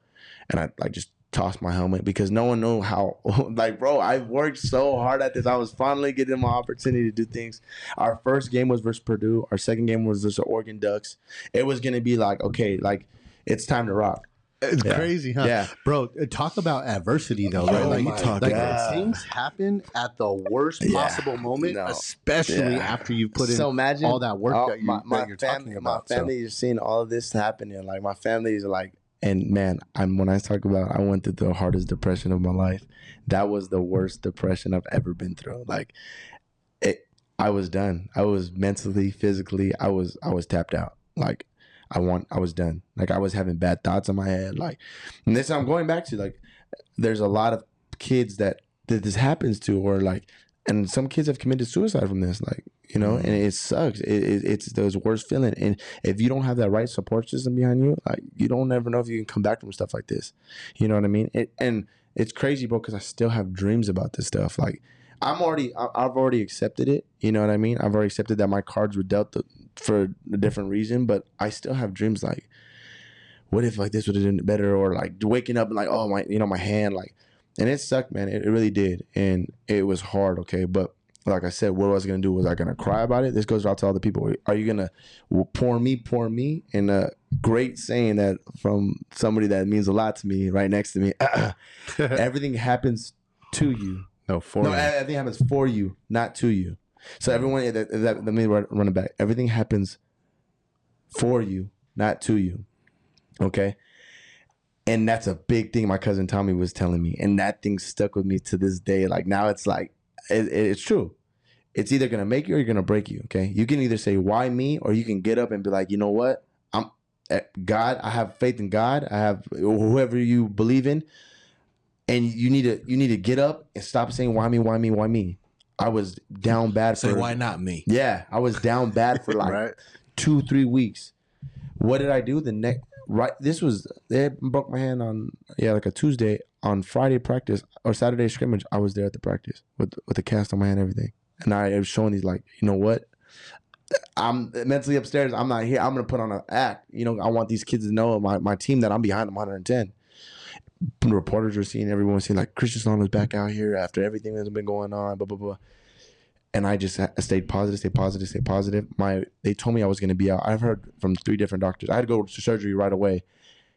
and I like just tossed my helmet because no one knew how. like, bro, I worked so hard at this. I was finally getting my opportunity to do things. Our first game was versus Purdue. Our second game was versus Oregon Ducks. It was gonna be like, okay, like it's time to rock. It's Yeah. crazy, huh? Yeah. Bro, uh, talk about adversity though, right? Oh like, my talk like God. things happen at the worst Yeah. possible moment, No. especially Yeah. after you've put in so imagine all that work all- that, you, my, that my you're family, talking about. My family so. family is seeing all of this happening. like my family is like, and man, I'm when I talk about, I went through the hardest depression of my life. That was the worst depression I've ever been through. Like, it, I was done. I was mentally, physically, I was, I was tapped out. Like, I want, I was done. Like, I was having bad thoughts in my head. Like, and this I'm going back to. Like, there's a lot of kids that that this happens to, or like, and some kids have committed suicide from this. Like, you know, mm-hmm. and it sucks. It, it, it's those worst feeling. And if you don't have that right support system behind you, like, you don't ever know if you can come back from stuff like this. You know what I mean? It, and it's crazy, bro, because I still have dreams about this stuff. Like, I'm already, I- I've already accepted it. You know what I mean? I've already accepted that my cards were dealt the, for a different reason, but I still have dreams like, what if like this would have been better, or like waking up and like, oh my, you know, my hand, like, and it sucked, man. It, it really did, and it was hard. Okay, but like I said, what was I was gonna do was I gonna cry about it. This goes out to all the people. Are you gonna pour me, pour me? And a great saying that from somebody that means a lot to me, right next to me. Everything happens to you. no, for No, you. everything happens for you, not to you. So everyone, that, that, let me run it back. Everything happens for you, not to you. Okay. And that's a big thing my cousin Tommy was telling me. And that thing stuck with me to this day. Like now it's like, it, it- it's true. It's either going to make you or you're going to break you. Okay. You can either say, why me? Or you can get up and be like, you know what? I'm eh, God. I have faith in God. I have whoever you believe in. And you need to, you need to get up and stop saying, why me? Why me? Why me? I was down bad Say for why not me? yeah, I was down bad for like right? two, three weeks. What did I do? The next right this was they broke my hand on yeah, like a Tuesday. On Friday practice or Saturday scrimmage, I was there at the practice with with the cast on my hand everything. And I was showing these like, you know what? I'm mentally upstairs. I'm not here. I'm gonna put on an act. You know, I want these kids to know my, my team that I'm behind them 110. The reporters are seeing everyone seeing like Christian Solano is back out here after everything that's been going on, blah blah blah and I just stayed positive, stay positive, stay positive. My they told me I was to be out. I've heard from three different doctors. I had to go to surgery right away,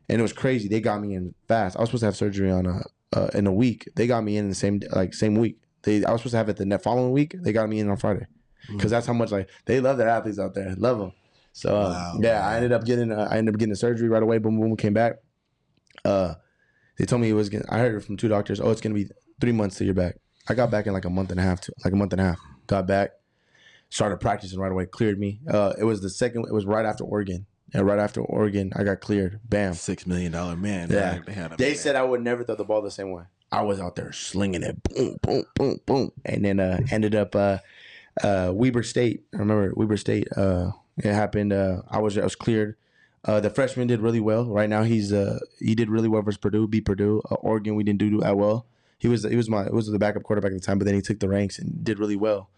and it was crazy. They got me in fast. I was supposed to have surgery on a uh, in a week. They got me in the same like same week. They I was supposed to have it the following week. They got me in on Friday because that's how much like they love their athletes out there. Love them. So uh, Wow. yeah, I ended up getting uh, I ended up getting the surgery right away. Boom, boom, came back. Uh, they told me it was. Gonna, I heard it from two doctors. Oh, it's gonna be three months till you're back. I got back in like a month and a half, to, like a month and a half. Got back, started practicing right away. Cleared me. Uh, it was the second. It was right after Oregon. And right after Oregon, I got cleared. Bam. Six million dollar man. Yeah. man. They, had a They man. said I would never throw the ball the same way. I was out there slinging it, boom, boom, boom, boom, and then uh, ended up uh, uh, Weber State. I remember Weber State. Uh, it happened. Uh, I was I was cleared. Uh, the freshman did really well. Right now, he's uh, he did really well versus Purdue. Beat Purdue. Uh, Oregon, we didn't do that well. He was he was my was the backup quarterback at the time, but then he took the ranks and did really well.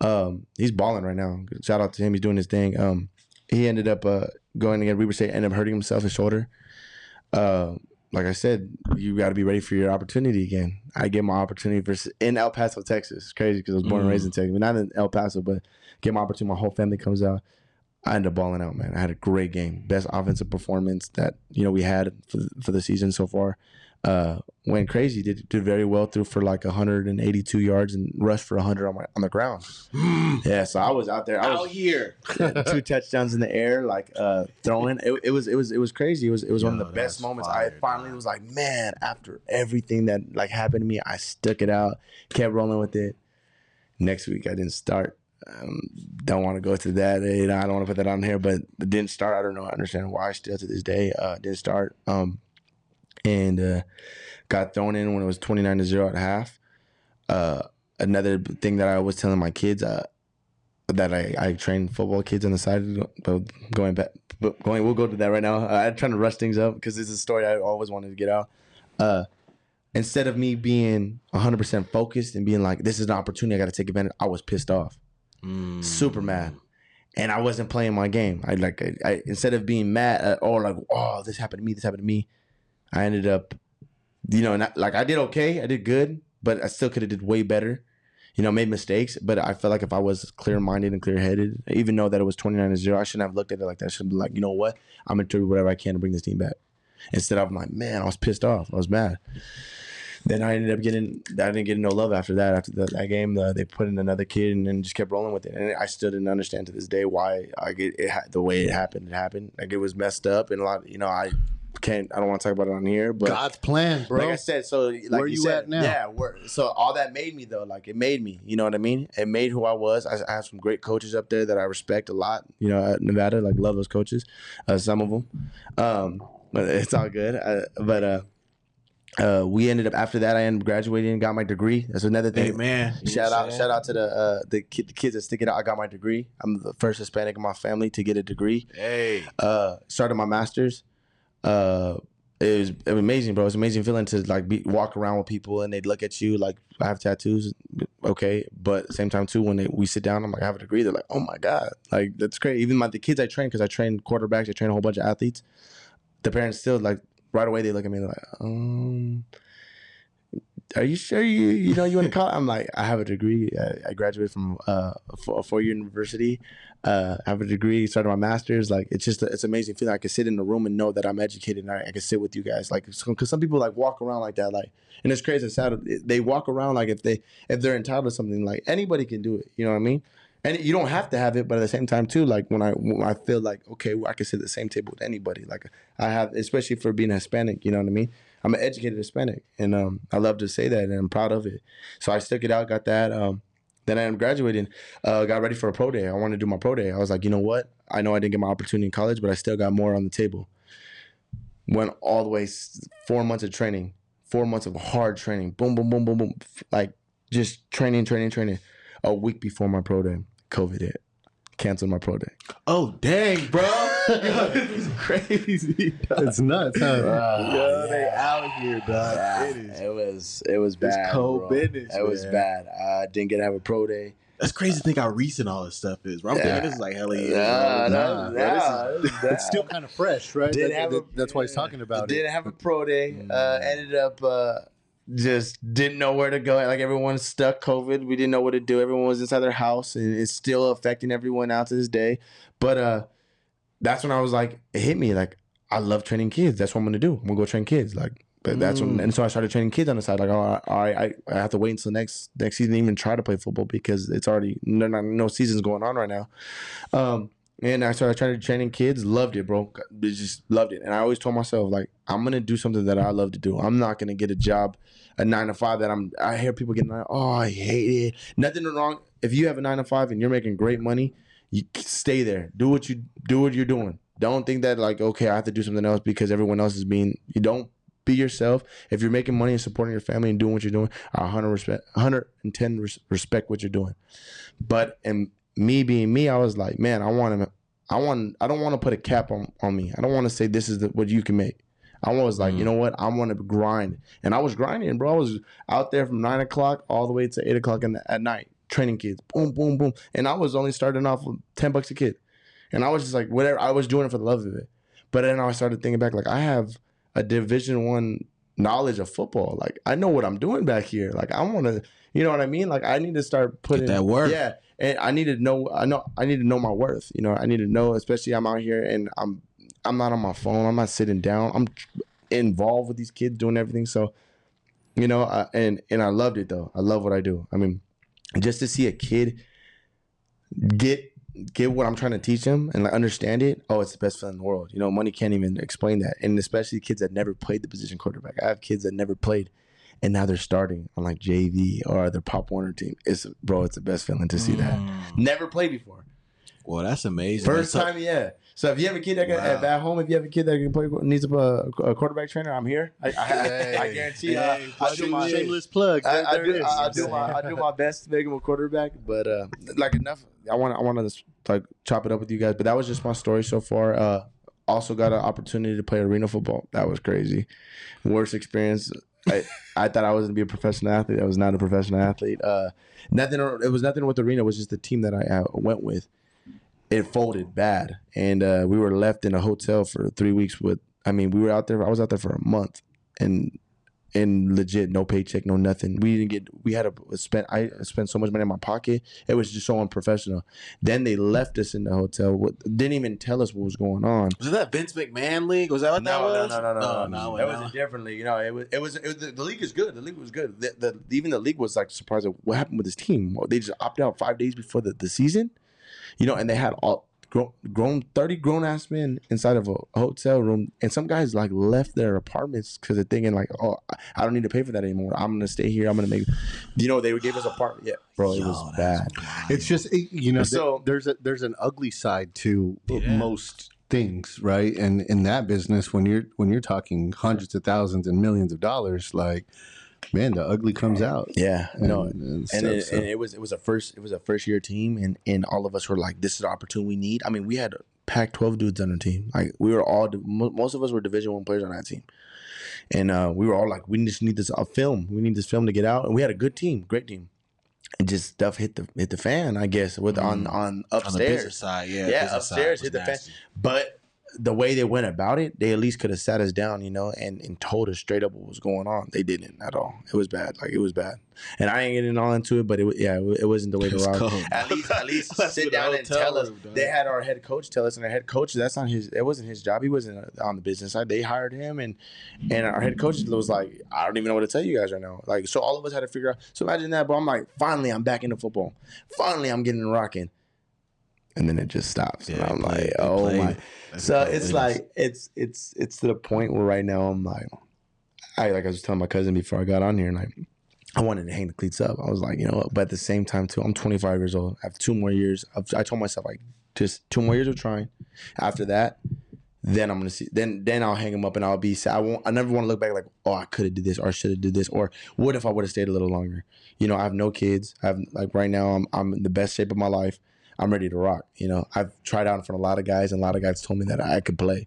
Um, he's balling right now. Shout out to him. He's doing his thing. Um, he ended up uh, going against Weber State, ended up hurting himself his shoulder. Uh, like I said, you got to be ready for your opportunity again. I get my opportunity for in El Paso, Texas. It's crazy because I was born and raised in Texas, but not in El Paso, but get my opportunity. My whole family comes out. I ended up balling out, man. I had a great game, best offensive performance that you know we had for for the season so far. Uh, went crazy, did did very well, threw for like 182 yards and rushed for 100 on my on the ground. yeah, so I was out there. I was Out here. two touchdowns in the air, like uh, throwing. It, it was it was it was crazy. It was it was one of the best moments. fire, I finally dog. was like, man, after everything that like happened to me, I stuck it out, kept rolling with it. Next week, I didn't start. Um, don't want to go to that. You know, I don't want to put that on here, but didn't start. I don't know. I understand why. Still to this day, uh, didn't start. Um, and uh, got thrown in when it was twenty nine to zero at half. Uh, another thing that I was telling my kids, uh, that I, I train football kids on the side. But going back, but going, we'll go to that right now. I'm trying to rush things up because this is a story I always wanted to get out. Uh, instead of me being 100% focused and being like, this is an opportunity, I got to take advantage, I was pissed off, Mm. super mad. And I wasn't playing my game. I like, I, I instead of being mad at, or like, oh, this happened to me, this happened to me, I ended up, you know, not, like I did okay, I did good, but I still could have did way better you know, made mistakes, but I felt like if I was clear minded and clear headed, even though that it was 29 to 0, I shouldn't have looked at it like that. I should be like, you know what? I'm going to do whatever I can to bring this team back. Instead of like, man, I was pissed off. I was mad. Then I ended up getting, I didn't get no love after that. After the, that game, the, they put in another kid and then just kept rolling with it. And I still didn't understand to this day why I get it, the way it happened. It happened. Like it was messed up. And a lot, you know, I can't, I don't want to talk about it on here, but God's plan, bro. like I said, so like Where you, you said, at now? Yeah, where, so all that made me though, like it made me. You know what I mean? It made who I was. I, I have some great coaches up there that I respect a lot. You know, at Nevada, like love those coaches, uh, some of them. Um, but it's all good. Uh, but uh, uh, we ended up after that. I ended up graduating and got my degree. That's another thing. Hey man. Shout out, shout out to the uh, the, kid, the kids that stick it out. I got my degree. I'm the first Hispanic in my family to get a degree Hey. uh started my masters uh it was, amazing bro. It's amazing feeling to like be walk around with people and they'd look at you like i have tattoos okay. But same time too when they, we sit down i'm like i have a degree they're like oh my god. Like that's great even my the kids i train because i train quarterbacks i train a whole bunch of athletes the parents still like right away they look at me they're like um are you sure you you know you want to call i'm like i have a degree i, I graduated from uh, a four- four-year university uh, I have a degree, started my master's. Like it's just, it's amazing feeling. I can sit in the room and know that I'm educated, and I, I can sit with you guys. Like, because some people like walk around like that, like, and it's crazy. It's sad. They walk around like if they, if they're entitled to something, like anybody can do it. You know what I mean? And you don't have to have it, but at the same time too, like when I, when I feel like okay, well, I can sit at the same table with anybody. Like I have, especially for being Hispanic. You know what I mean? I'm an educated Hispanic, and um, I love to say that, and I'm proud of it. So I stuck it out, got that. Um, then I am graduating, uh, got ready for a pro day. I wanted to do my pro day. I was like, you know what? I know I didn't get my opportunity in college, but I still got more on the table. Went all the way four months of training, four months of hard training. Boom, boom, boom, boom, boom. Like just training, training, training. A week before my pro day, COVID hit. Canceled my pro day. Oh dang, bro. Yo, this is crazy. it's nuts. Huh? Yo, they out here, dog. It is. it was it was bad. cold bro. business, It was bad. I didn't get to have a pro day. That's crazy to think how recent all this stuff is. Bro. I'm Yeah. thinking this is like hella yeah. Nah, bro. nah, bro, is- nah, It's still kind of fresh, right? Didn't That- have that- a- that's why he's talking about it. didn't have a pro day. Uh, ended up uh, just didn't know where to go. Like everyone's stuck COVID. We didn't know what to do. Everyone was inside their house, and it's still affecting everyone out to this day. But uh, that's when I was like, it hit me. Like I love training kids. That's what I'm gonna do. I'm gonna go train kids. Like. But that's when, Mm. and so I started training kids on the side. Like, oh, all right, I, I have to wait until next next season to even try to play football because it's already no no, no seasons going on right now. Um, and I started trying to training kids. Loved it, bro. Just loved it. And I always told myself, like, I'm gonna do something that I love to do. I'm not gonna get a job, a nine to five that I'm. I hear people getting, like, oh, I hate it. Nothing wrong. If you have a nine to five and you're making great money, you stay there. Do what you do. What you're doing. Don't think that like, okay, I have to do something else because everyone else is being. You don't be yourself. If you're making money and supporting your family and doing what you're doing, I 100 respect, 110 res- respect what you're doing. But and me being me, I was like, man, I want to, I want, I don't want to put a cap on on me. I don't want to say this is the, what you can make. I was like, Mm. you know what? I want to grind, and I was grinding, bro. I was out there from nine o'clock all the way to eight o'clock in the, at night, training kids, boom, boom, boom. And I was only starting off with ten bucks a kid, and I was just like, whatever. I was doing it for the love of it. But then I started thinking back, like I have a Division One knowledge of football. Like I know what I'm doing back here. Like I want to, you know what I mean? Like I need to start putting that work. Yeah, and I need to know. I know. I need to know my worth. You know, I need to know. Especially I'm out here and I'm. I'm not on my phone. I'm not sitting down. I'm involved with these kids doing everything. So, you know, I, and and I loved it though. I love what I do. I mean, just to see a kid get get what I'm trying to teach them and like understand it. Oh, it's the best feeling in the world. You know, money can't even explain that. And especially kids that never played the position quarterback. I have kids that never played, and now they're starting on like JV or their Pop Warner team. It's bro, it's the best feeling to see that. Mm. Never played before. Well, that's amazing. First That's- time, yeah. So if you have a kid that can, Wow. at home, if you have a kid that can play needs a, a quarterback trainer, I'm here. I, I, I guarantee. uh, Hey, I do my shameless plug. I, I do. I, I do my. I do my best to make him a quarterback, but uh, like enough. I want. I want to like chop it up with you guys, but that was just my story so far. Uh, also got an opportunity to play arena football. That was crazy. Worst experience. I, I thought I was gonna be a professional athlete. I was not a professional athlete. Uh, nothing. It was nothing with arena. It was just the team that I uh, went with. It folded bad, and uh, we were left in a hotel for three weeks. With I mean, we were out there. I was out there for a month, and and legit no paycheck, no nothing. We didn't get. We had to spend. I spent so much money in my pocket. It was just so unprofessional. Then they left us in the hotel. What, didn't even tell us what was going on. Was it that Vince McMahon league? Was that what that No, no, was? no, no, no, no, no, That no. was a different league. You know, it was. It was. It was the, the league is good. The league was good. The, the even the league was like surprised at what happened with this team. They just opted out five days before the, the season. You know, and they had all grown, grown thirty grown ass men inside of a hotel room, and some guys like left their apartments because they're thinking like, oh, I- I don't need to pay for that anymore. I'm gonna stay here. I'm gonna make. You know, they gave us apartment. Yeah, bro, it was bad. wild. It's just it- you know, So- th- there's a there's an ugly side to Yeah. most things, right? And in that business, when you're when you're talking hundreds of thousands and millions of dollars, like man, the ugly comes out. Yeah, no, and, and and stuff, it, so. and it was it was a first it was a first year team and and all of us were like this is the opportunity we need i mean we had pac 12 dudes on our team like we were all most of us were division one players on that team and uh, we were all like we just need this a film we need this film to get out and we had a good team great team and just stuff hit the hit the fan i guess with on Mm. on on the upstairs business side, yeah, Yeah, business side upstairs was hit the fan. but the way they went about it, they at least could have sat us down, you know, and, and told us straight up what was going on. They didn't at all. It was bad. Like it was bad. And I ain't getting all into it, but it wa- yeah, it, it wasn't the way to rock. At least at least sit down and tell us. They had our head coach tell us, and our head coach that's not his. It wasn't his job. He wasn't on the business side. They hired him, and and our head coach was like, I don't even know what to tell you guys right now. Like so, all of us had to figure out. So imagine that. But I'm like, finally, I'm back into football. Finally, I'm getting rocking. And then it just stops. and I'm like, oh played my. That's So it's like it's it's it's to the point where right now I'm like, I like I was telling my cousin before I got on here, and like I wanted to hang the cleats up. I was like, you know, what? but at the same time too, I'm 25 years old. I have two more years. Of, I told myself like just two more years of trying. After that, then I'm gonna see. Then then I'll hang them up and I'll be sad. I won't. I never want to look back like, oh, I could have did this or I should have did this or what if I would have stayed a little longer. You know, I have no kids. I have like right now I'm I'm in the best shape of my life. I'm ready to rock. You know, I've tried out in front of a lot of guys, and a lot of guys told me that I could play.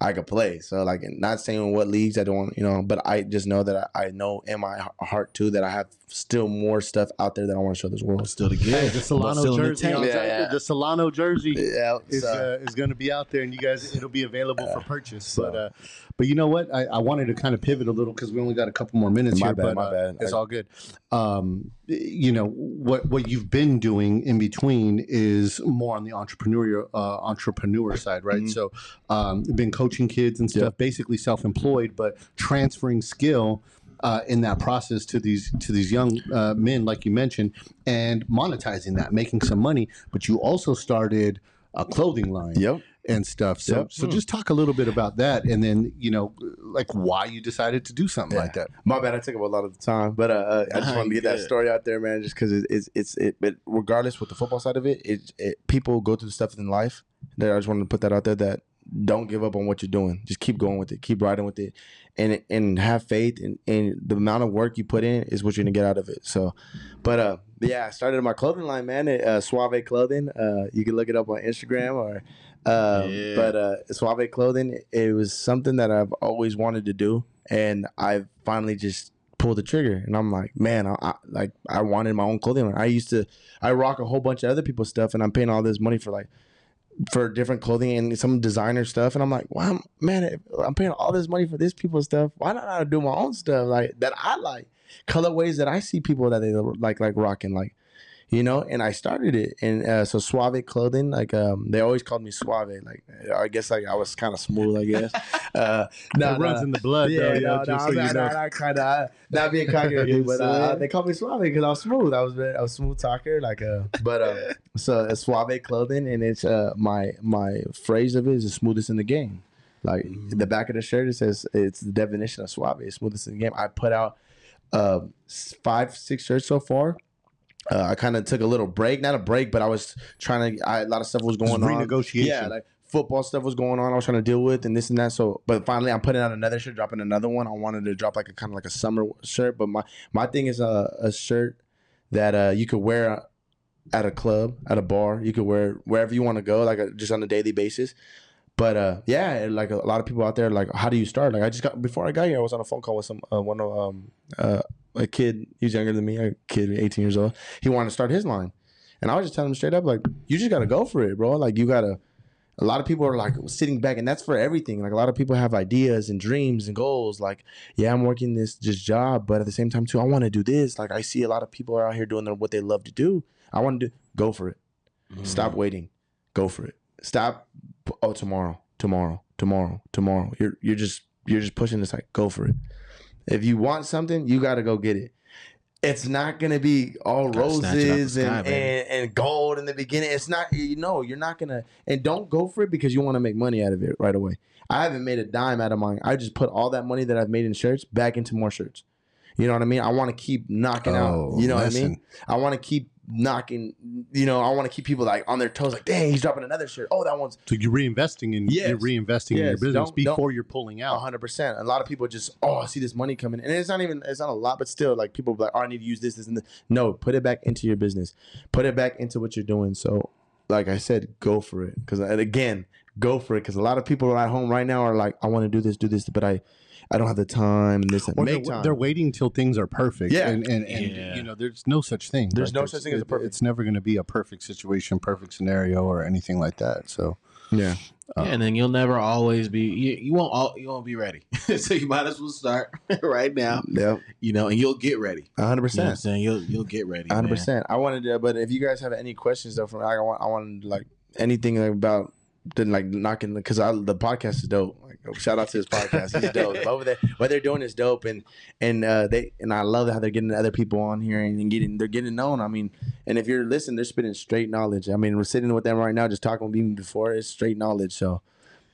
I could play. So like, not saying what leagues I don't, want, you know, but I just know that I, I know in my heart too that I have still more stuff out there that I want to show this world. still the Hey, good. the Solano Still in the jersey, Yeah, top- yeah. the Solano jersey Yeah, is uh, is going to be out there, and you guys, it'll be available for purchase. so- But uh, but you know what? I, I wanted to kind of pivot a little because we only got a couple more minutes My here. bad, but my uh, bad. It's I- all good. Um, you know what what you've been doing in between is more on the entrepreneurial uh, entrepreneur side, right? Mhm. So, um, been coaching kids and stuff, basically self employed, but transferring skill. Uh, in that process to these to these young uh, men, like you mentioned, and monetizing that, making some money. But you also started a clothing line Yep. And stuff. So, Yep. so just talk a little bit about that, and then you know, like why you decided to do something like that. My bad. I took up a lot of the time, but uh, uh, I just wanted to get that story out there, man. Just because it, it's it's it. But regardless, with the football side of it, it, it people go through stuff in life. That I just wanted to put that out there. That don't give up on what you're doing. Just keep going with it. Keep riding with it, and and have faith. And, and the amount of work you put in is what you're gonna get out of it. So, but uh, yeah, I started my clothing line, man. At, uh, Suave Clothing. Uh, you can look it up on Instagram or. Um, Yeah. But uh, Suave Clothing, it was something that I've always wanted to do, and I finally just pulled the trigger. And I'm like, man, I, I like I wanted my own clothing line. I used to, I rock a whole bunch of other people's stuff, and I'm paying all this money for like for different clothing and some designer stuff, and I'm like, wow, man, I'm paying all this money for this people's stuff. Why not I do my own stuff like that I like, colorways that I see people that they like like rocking like you know and i started it and uh, so suave clothing like um they always called me suave like i guess like i was kind of smooth i guess uh no, it runs no, in the blood, yeah, though. no, Yeah, no, just so I'm you not, know. not, not kind of not being cocky or anything, but uh, they called me suave because I was smooth. I was I was a smooth talker, like uh, but uh, so uh, suave clothing, and it's uh my my phrase of it is the smoothest in the game. Like the back of the shirt, it says it's the definition of suave, it's smoothest in the game. I put out uh five six shirts so far. Uh, I kind of took a little break, not a break, but I was trying to. I, a lot of stuff was Just going on. renegotiation. Yeah, like football stuff was going on. I was trying to deal with and this and that. So, but finally, I'm putting out another shirt, dropping another one. I wanted to drop like a kind of like a summer shirt, but my my thing is a a shirt that uh you could wear at a club, at a bar. You could wear wherever you want to go, like a, just on a daily basis. But uh, yeah, like a lot of people out there, like, how do you start? Like, I just got before I got here, I was on a phone call with some uh, one of um uh a kid. He's younger than me, a kid, 18 years old. He wanted to start his line, and I was just telling him straight up, like, you just gotta go for it, bro. Like, you gotta. A lot of people are like sitting back, and that's for everything. Like a lot of people have ideas and dreams and goals. Like, yeah, I'm working this just job, but at the same time too, I want to do this. Like, I see a lot of people are out here doing their, what they love to do. I want to do. Go for it. Mm-hmm. Stop waiting. Go for it. Stop. Oh, tomorrow, tomorrow, tomorrow, tomorrow. You're you're just you're just pushing this like go for it. If you want something, you got to go get it. It's not gonna be all Gotta snatch it out the roses sky, and, and and gold in the beginning. It's not. You know, you're not gonna. And don't go for it because you want to make money out of it right away. I haven't made a dime out of mine. I just put all that money that I've made in shirts back into more shirts. You know what I mean? I want to keep knocking Oh, out. You know what I mean? I want to keep knocking. You know, I want to keep people like on their toes. Like, dang, he's dropping another shirt. Oh, that one's So you're reinvesting in Yes. you're reinvesting in your business Don't- don't- before you're pulling out. hundred percent. A lot of people just, oh, I see this money coming, and it's not even, it's not a lot, but still, like people be like, oh, I need to use this, this, and this. No, put it back into your business. Put it back into what you're doing. So, like I said, go for it. Because uh, again, go for it. Because a lot of people at home right now are like, I want to do this, do this, but I, I don't have the time. And this, Or make they're, time. they're waiting until things are perfect. Yeah. And and, and Yeah. you know, there's no such thing. There's no it's- such thing as a perfect- It's never going to be a perfect situation, perfect scenario, or anything like that. So yeah, uh, Yeah, and then you'll never always be you, you won't all you won't be ready. so you might as well start right now. yeah, You know, and you'll get ready. hundred You know I'm percent. saying? You'll you'll get ready. hundred man. percent. I wanted to, but if you guys have any questions though, from I want, I want like anything about the like knocking because I the podcast is dope. Like shout out to this podcast, he's dope. Over there, what they're doing is dope, and and uh, they and I love how they're getting other people on here and, and getting they're getting known. I mean, and if you're listening, they're spitting straight knowledge. I mean, we're sitting with them right now, just talking with me before. It's straight knowledge. So,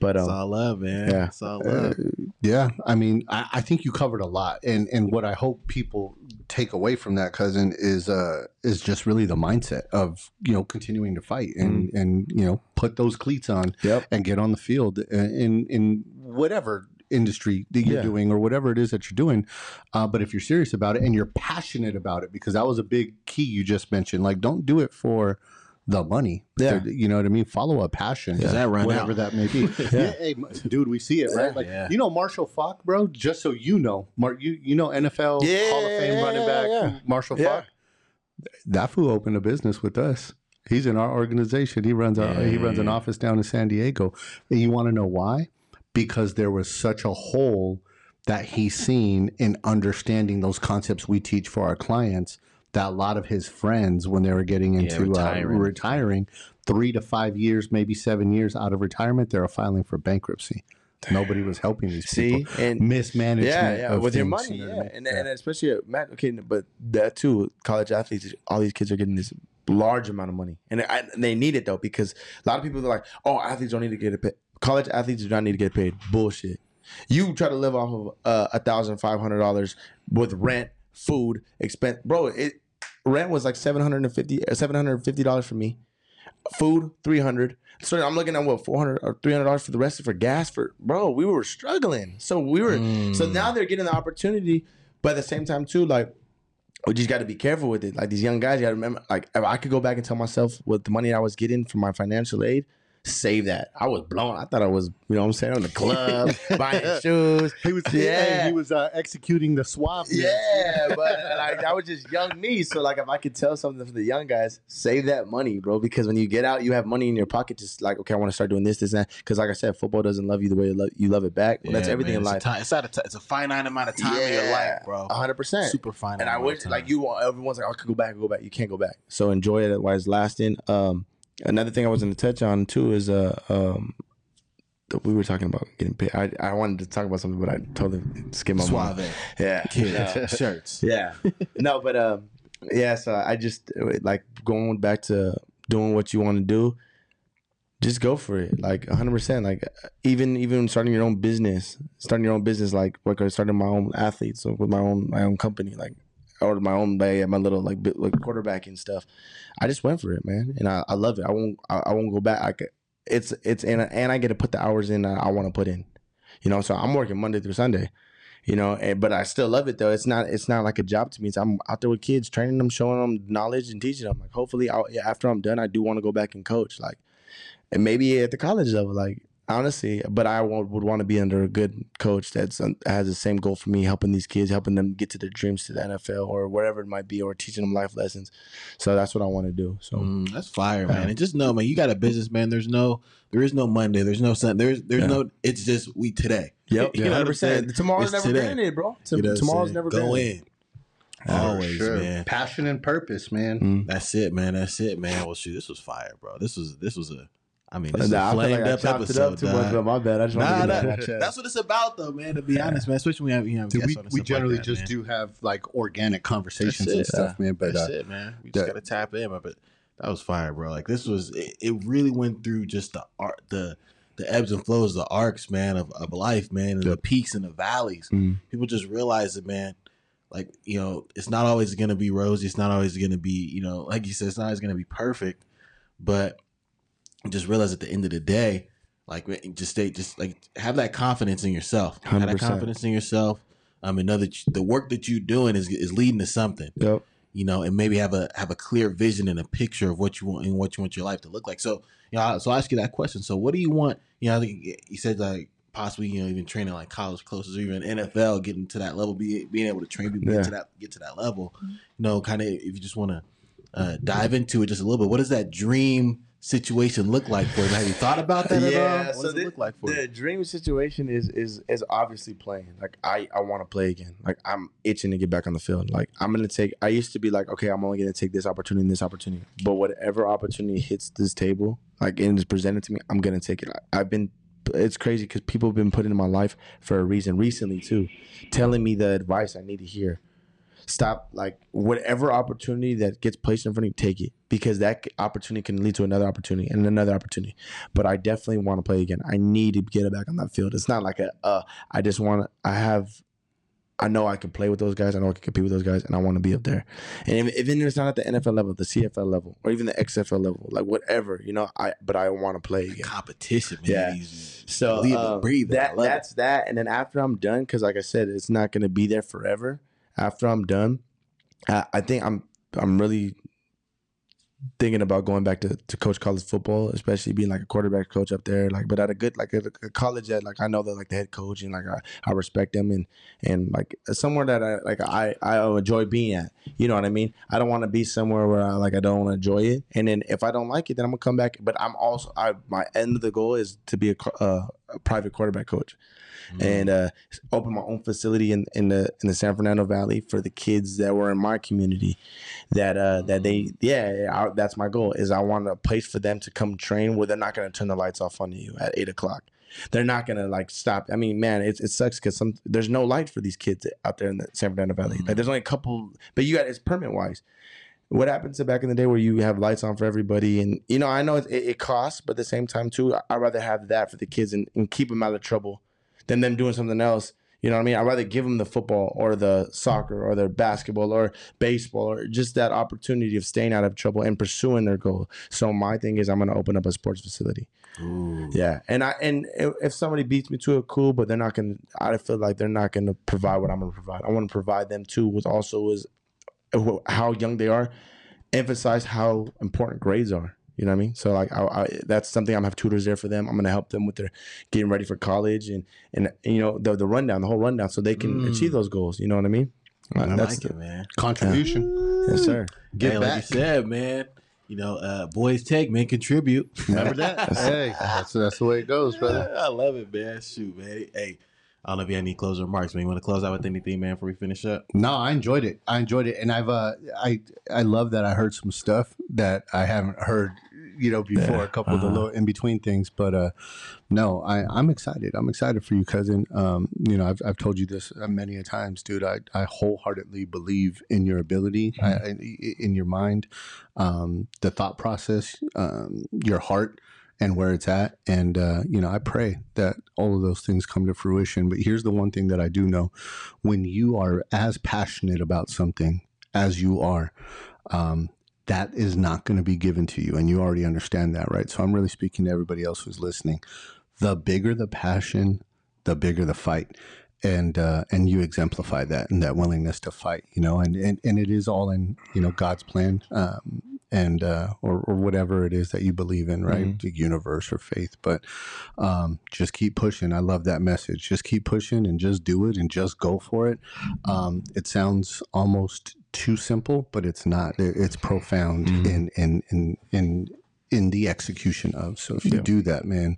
but It's um, all love, man. yeah. It's all uh, yeah, I mean, I, I think you covered a lot, and and what I hope people take away from that cousin is uh is just really the mindset of you know continuing to fight and and you know put those cleats on yep, and get on the field in in whatever industry that you're Yeah. doing or whatever it is that you're doing. Uh, but if you're serious about it and you're passionate about it, because that was a big key you just mentioned, like don't do it for the money. Yeah. you know what I mean. Follow a passion, Does that run whatever out? that may be. yeah. hey, dude, we see it right. Like Yeah. you know Marshall Faulk, bro. Just so you know, Mar- you you know NFL Hall of Fame Yeah, running back yeah. Marshall Yeah. Faulk. That fool opened a business with us. He's in our organization. He runs our, he runs an office down in San Diego. And you want to know why? Because there was such a hole that he's seen in understanding those concepts we teach for our clients that a lot of his friends when they were getting Yeah, into uh, retiring. retiring three to five years maybe seven years out of retirement they were filing for bankruptcy nobody was helping these see, people and mismanagement yeah, yeah, of with your money, you know yeah, I mean? and and especially at Matt. Okay, but that too, college athletes, all these kids are getting this large amount of money, and, I, and they need it though because a lot of people are like, "Oh, athletes don't need to get paid. College athletes do not need to get paid." Bullshit. You try to live off of uh, a thousand five hundred dollars with rent, food, expense, bro. It rent was like seven hundred and fifty, seven hundred and fifty dollars for me. Food three hundred. So I'm looking at what four hundred or three hundred dollars for the rest of for gas for bro. We were struggling, so we were. So Mm. now they're getting the opportunity, but at the same time too, like we just got to be careful with it. Like these young guys, you got to remember, like I could go back and tell myself with the money I was getting from my financial aid, Save that. I was blown. I thought I was, you know what I'm saying, on the club, buying shoes. He was Yeah. he was uh, executing the swap. Yeah, but like that was just young me. So like, if I could tell something for the young guys, save that money, bro. Because when you get out, you have money in your pocket. Just like, okay, I want to start doing this, this, and that. Because like I said, football doesn't love you the way you love, you love it back. Well, that's everything man, in it's a life. time- It's, a t- it's a finite amount of time in your life, bro. hundred percent. Super finite. And I wish, like you, want everyone's like, oh, I could go back, go back. You can't go back. So enjoy it while it's lasting. Um, another thing I was going to touch on too is uh, um, that we were talking about getting paid. I, I wanted to talk about something, but I totally skimmed my mind. Suave Yeah, kids, shirts. yeah. No, but um, yeah. So I just like going back to doing what you want to do. Just go for it, like hundred percent. Like even even starting your own business, starting your own business, like like I started my own athletes, so with my own my own company, like or my own my, my little like bit, like quarterbacking stuff. I just went for it, man, and I, I love it. I won't I, I won't go back. I could, it's it's and and I get to put the hours in I want to put in, you know. So I'm working Monday through Sunday you know and, but i still love it though it's not it's not like a job to me so i'm out there with kids training them showing them knowledge and teaching them like hopefully I'll, after i'm done i do want to go back and coach like and maybe at the college level like honestly but i would, would want to be under a good coach that's um, has the same goal for me helping these kids helping them get to their dreams to the nfl or whatever it might be or teaching them life lessons so that's what i want to do so Mm, that's fire, man. And just know, man, you got a business, man. There's no, there is no Monday. There's no Sunday. There's, there's Yeah. no. It's just we today. yep You know what I'm 100% saying? tomorrow's It's never today. granted bro You know what I'm tomorrow's never go granted. in. Always, sure. man. Passion and purpose, man. Mm. That's it, man. That's it, man. Well, shoot, this was fire, bro. This was this was a. I mean, this is Nah, a I feel flamed like I up chopped episode. it up too much, but my bad. I just want Nah, to nah, get that chest. that's what it's about, though, man. To be honest, man. Especially when we have, you have Dude, guests we, on and we generally like that, just man. do have like organic conversations That's and it. stuff, man. But That's uh, it, man. We just the- gotta tap in, but that was fire, bro. Like this was it, it really went through just the art the the ebbs and flows, the arcs, man, of, of life, man, and the peaks and the valleys. Mm. People just realize it, man, like, you know, it's not always gonna be rosy, it's not always gonna be, you know, like you said, it's not always gonna be perfect, but just realize at the end of the day, like just stay just like have that confidence in yourself. Have that confidence in yourself. Um, and know that you- the work that you're doing is is leading to something Yep. you know, and maybe have a have a clear vision and a picture of what you want and what you want your life to look like. So, you know, so I ask you that question. So, what do you want? You know, I think you said like possibly you know even training like college coaches or even NFL, getting to that level, be, being able to train people Yeah. get to that get to that level. You know, kind of if you just want to uh, dive into it just a little bit, What is that dream situation look like for you? Have you thought about that at all? What so does the, it look like for the dream situation is is is obviously playing. Like I I want to play again. Like I'm itching to get back on the field. Like I'm gonna take. I used to be like, okay, I'm only gonna take this opportunity and this opportunity. But whatever opportunity hits this table, like and is presented to me, I'm gonna take it. I, I've been. It's crazy because people have been put in my life for a reason recently too, telling me the advice I need to hear. Stop like whatever opportunity that gets placed in front of you, take it because that opportunity can lead to another opportunity and another opportunity but I definitely want to play again. I need to get it back on that field. It's not like a uh I just want to I have I know I can play with those guys. I know I can compete with those guys, and I want to be up there. And even if it's not at the NFL level, the CFL level, or even the XFL level, like whatever, you know, I but I want to play again. Competition, man. Yeah. So um, breathe that love it. that's that. And then after I'm done, because like I said, it's not going to be there forever. After I'm done, I, I think I'm I'm really thinking about going back to, to coach college football, especially being like a quarterback coach up there. Like, but at a good like a, a college that like I know that like the head coach and like I, I respect them and and like somewhere that I like I I enjoy being at. You know what I mean? I don't want to be somewhere where I like I don't want to enjoy it. And then if I don't like it, then I'm gonna come back. But I'm also I my end of the goal is to be a, uh, a private quarterback coach and uh, open my own facility in, in the in the San Fernando Valley for the kids that were in my community. That uh, that they yeah, I, that's my goal is I want a place for them to come train where they're not going to turn the lights off on you at eight o'clock. They're not gonna like stop. I mean, man, it, it sucks because some there's no light for these kids out there in the San Fernando Valley. Like, there's only a couple, but you got it's permit wise. What happened to back in the day where you have lights on for everybody, and you know I know it, it, costs, but at the same time too, I'd rather have that for the kids and, and keep them out of trouble than them doing something else. You know what I mean? I'd rather give them the football or the soccer or the basketball or baseball or just that opportunity of staying out of trouble and pursuing their goal. So my thing is I'm going to open up a sports facility. Ooh. Yeah, and I and if somebody beats me to it, cool. But they're not gonna. I feel like they're not gonna provide what I'm gonna provide. I want to provide them too. With also is how young they are. Emphasize how important grades are. You know what I mean? So like, I, I, that's something I'm gonna have tutors there for them. I'm gonna help them with their getting ready for college and and you know the the rundown, the whole rundown, so they can Mm. achieve those goals. You know what I mean? Uh, I that's like it, man. Contribution. yes, sir. Get hey, like you said, man. You know, uh, boys take, men contribute. Remember that? hey, that's, that's the way it goes, brother. I love it, man. Shoot, man. Hey, I don't know if you have any closing remarks, man. You want to close out with anything, man, before we finish up? No, I enjoyed it. I enjoyed it, and I've uh, I I love that I heard some stuff that I haven't heard, you know, before. Yeah. A couple of the Uh-huh. little in between things, but uh, no, I I'm excited. I'm excited for you, cousin. Um, you know, I've I've told you this uh, many a times, dude. I I wholeheartedly believe in your ability, I, I, in your mind, um, the thought process, um, your heart. And where it's at, and uh, you know, I pray that all of those things come to fruition. But here's the one thing that I do know: when you are as passionate about something as you are, um, that is not going to be given to you. And you already understand that, right? So I'm really speaking to everybody else who's listening. The bigger the passion, the bigger the fight. And uh, and you exemplify that and that willingness to fight, you know, and, and, and it is all in you know God's plan, um, and uh, or, or whatever it is that you believe in, right? The universe or faith, but um, just keep pushing. I love that message. Just keep pushing and just do it and just go for it. Um, it sounds almost too simple, but it's not. It's profound Mhm. in in in in in the execution of. So if you Yeah. do that, man,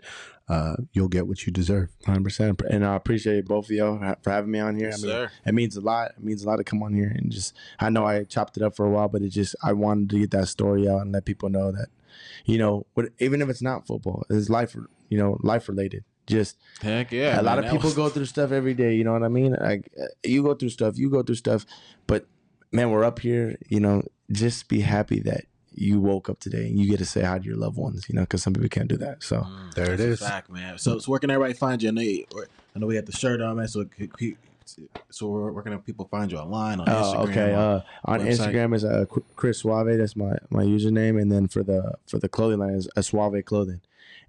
uh, you'll get what you deserve. Hundred percent, and I appreciate both of y'all for having me on here. Yes, I mean, sir. it means a lot. It means a lot to come on here and just. I know I chopped it up for a while, but it just I wanted to get that story out and let people know that, you know, what even if it's not football, it's life. You know, life related. Just Heck yeah. a lot man, of people was- go through stuff every day. You know what I mean? Like uh, you go through stuff, you go through stuff, but man, we're up here. You know, just be happy that you woke up today and you get to say hi to your loved ones. You know, because some people can't do that. So. Mm, There it that's a is. Fact, man. So, so where can everybody find you? I know, you, I know we got the shirt on, man. So, it could- could- so where, where can people find you online on Oh, Instagram? okay. on- Uh, on website? Instagram is uh, Chris Suave. That's my my username, and then for the for the clothing line is a Suave Clothing.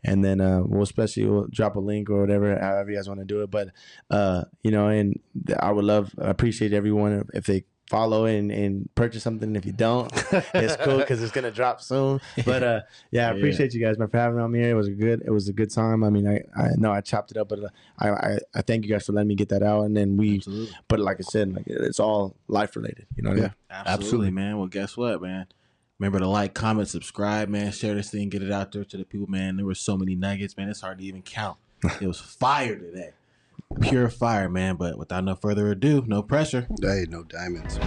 And then uh, we'll especially we'll drop a link or whatever, however you guys want to do it. But uh, you know, and I would love, I appreciate everyone if they follow and, and purchase something. If you don't, it's cool because it's gonna drop soon. But uh, yeah, I Yeah. appreciate you guys man, for having me on here. It was a good, it was a good time. I mean, I I know I chopped it up, but uh, I, I I thank you guys for letting me get that out. And then we, Absolutely. but like I said, like it's all life related. You know what I mean? Absolutely, Absolutely. man. Well, guess what, man? Remember to like, comment, subscribe, man. Share this thing, get it out there to the people, man. There were so many nuggets, man. It's hard to even count. it was fire today, pure fire, man. But without no further ado, no pressure. Hey, no diamonds.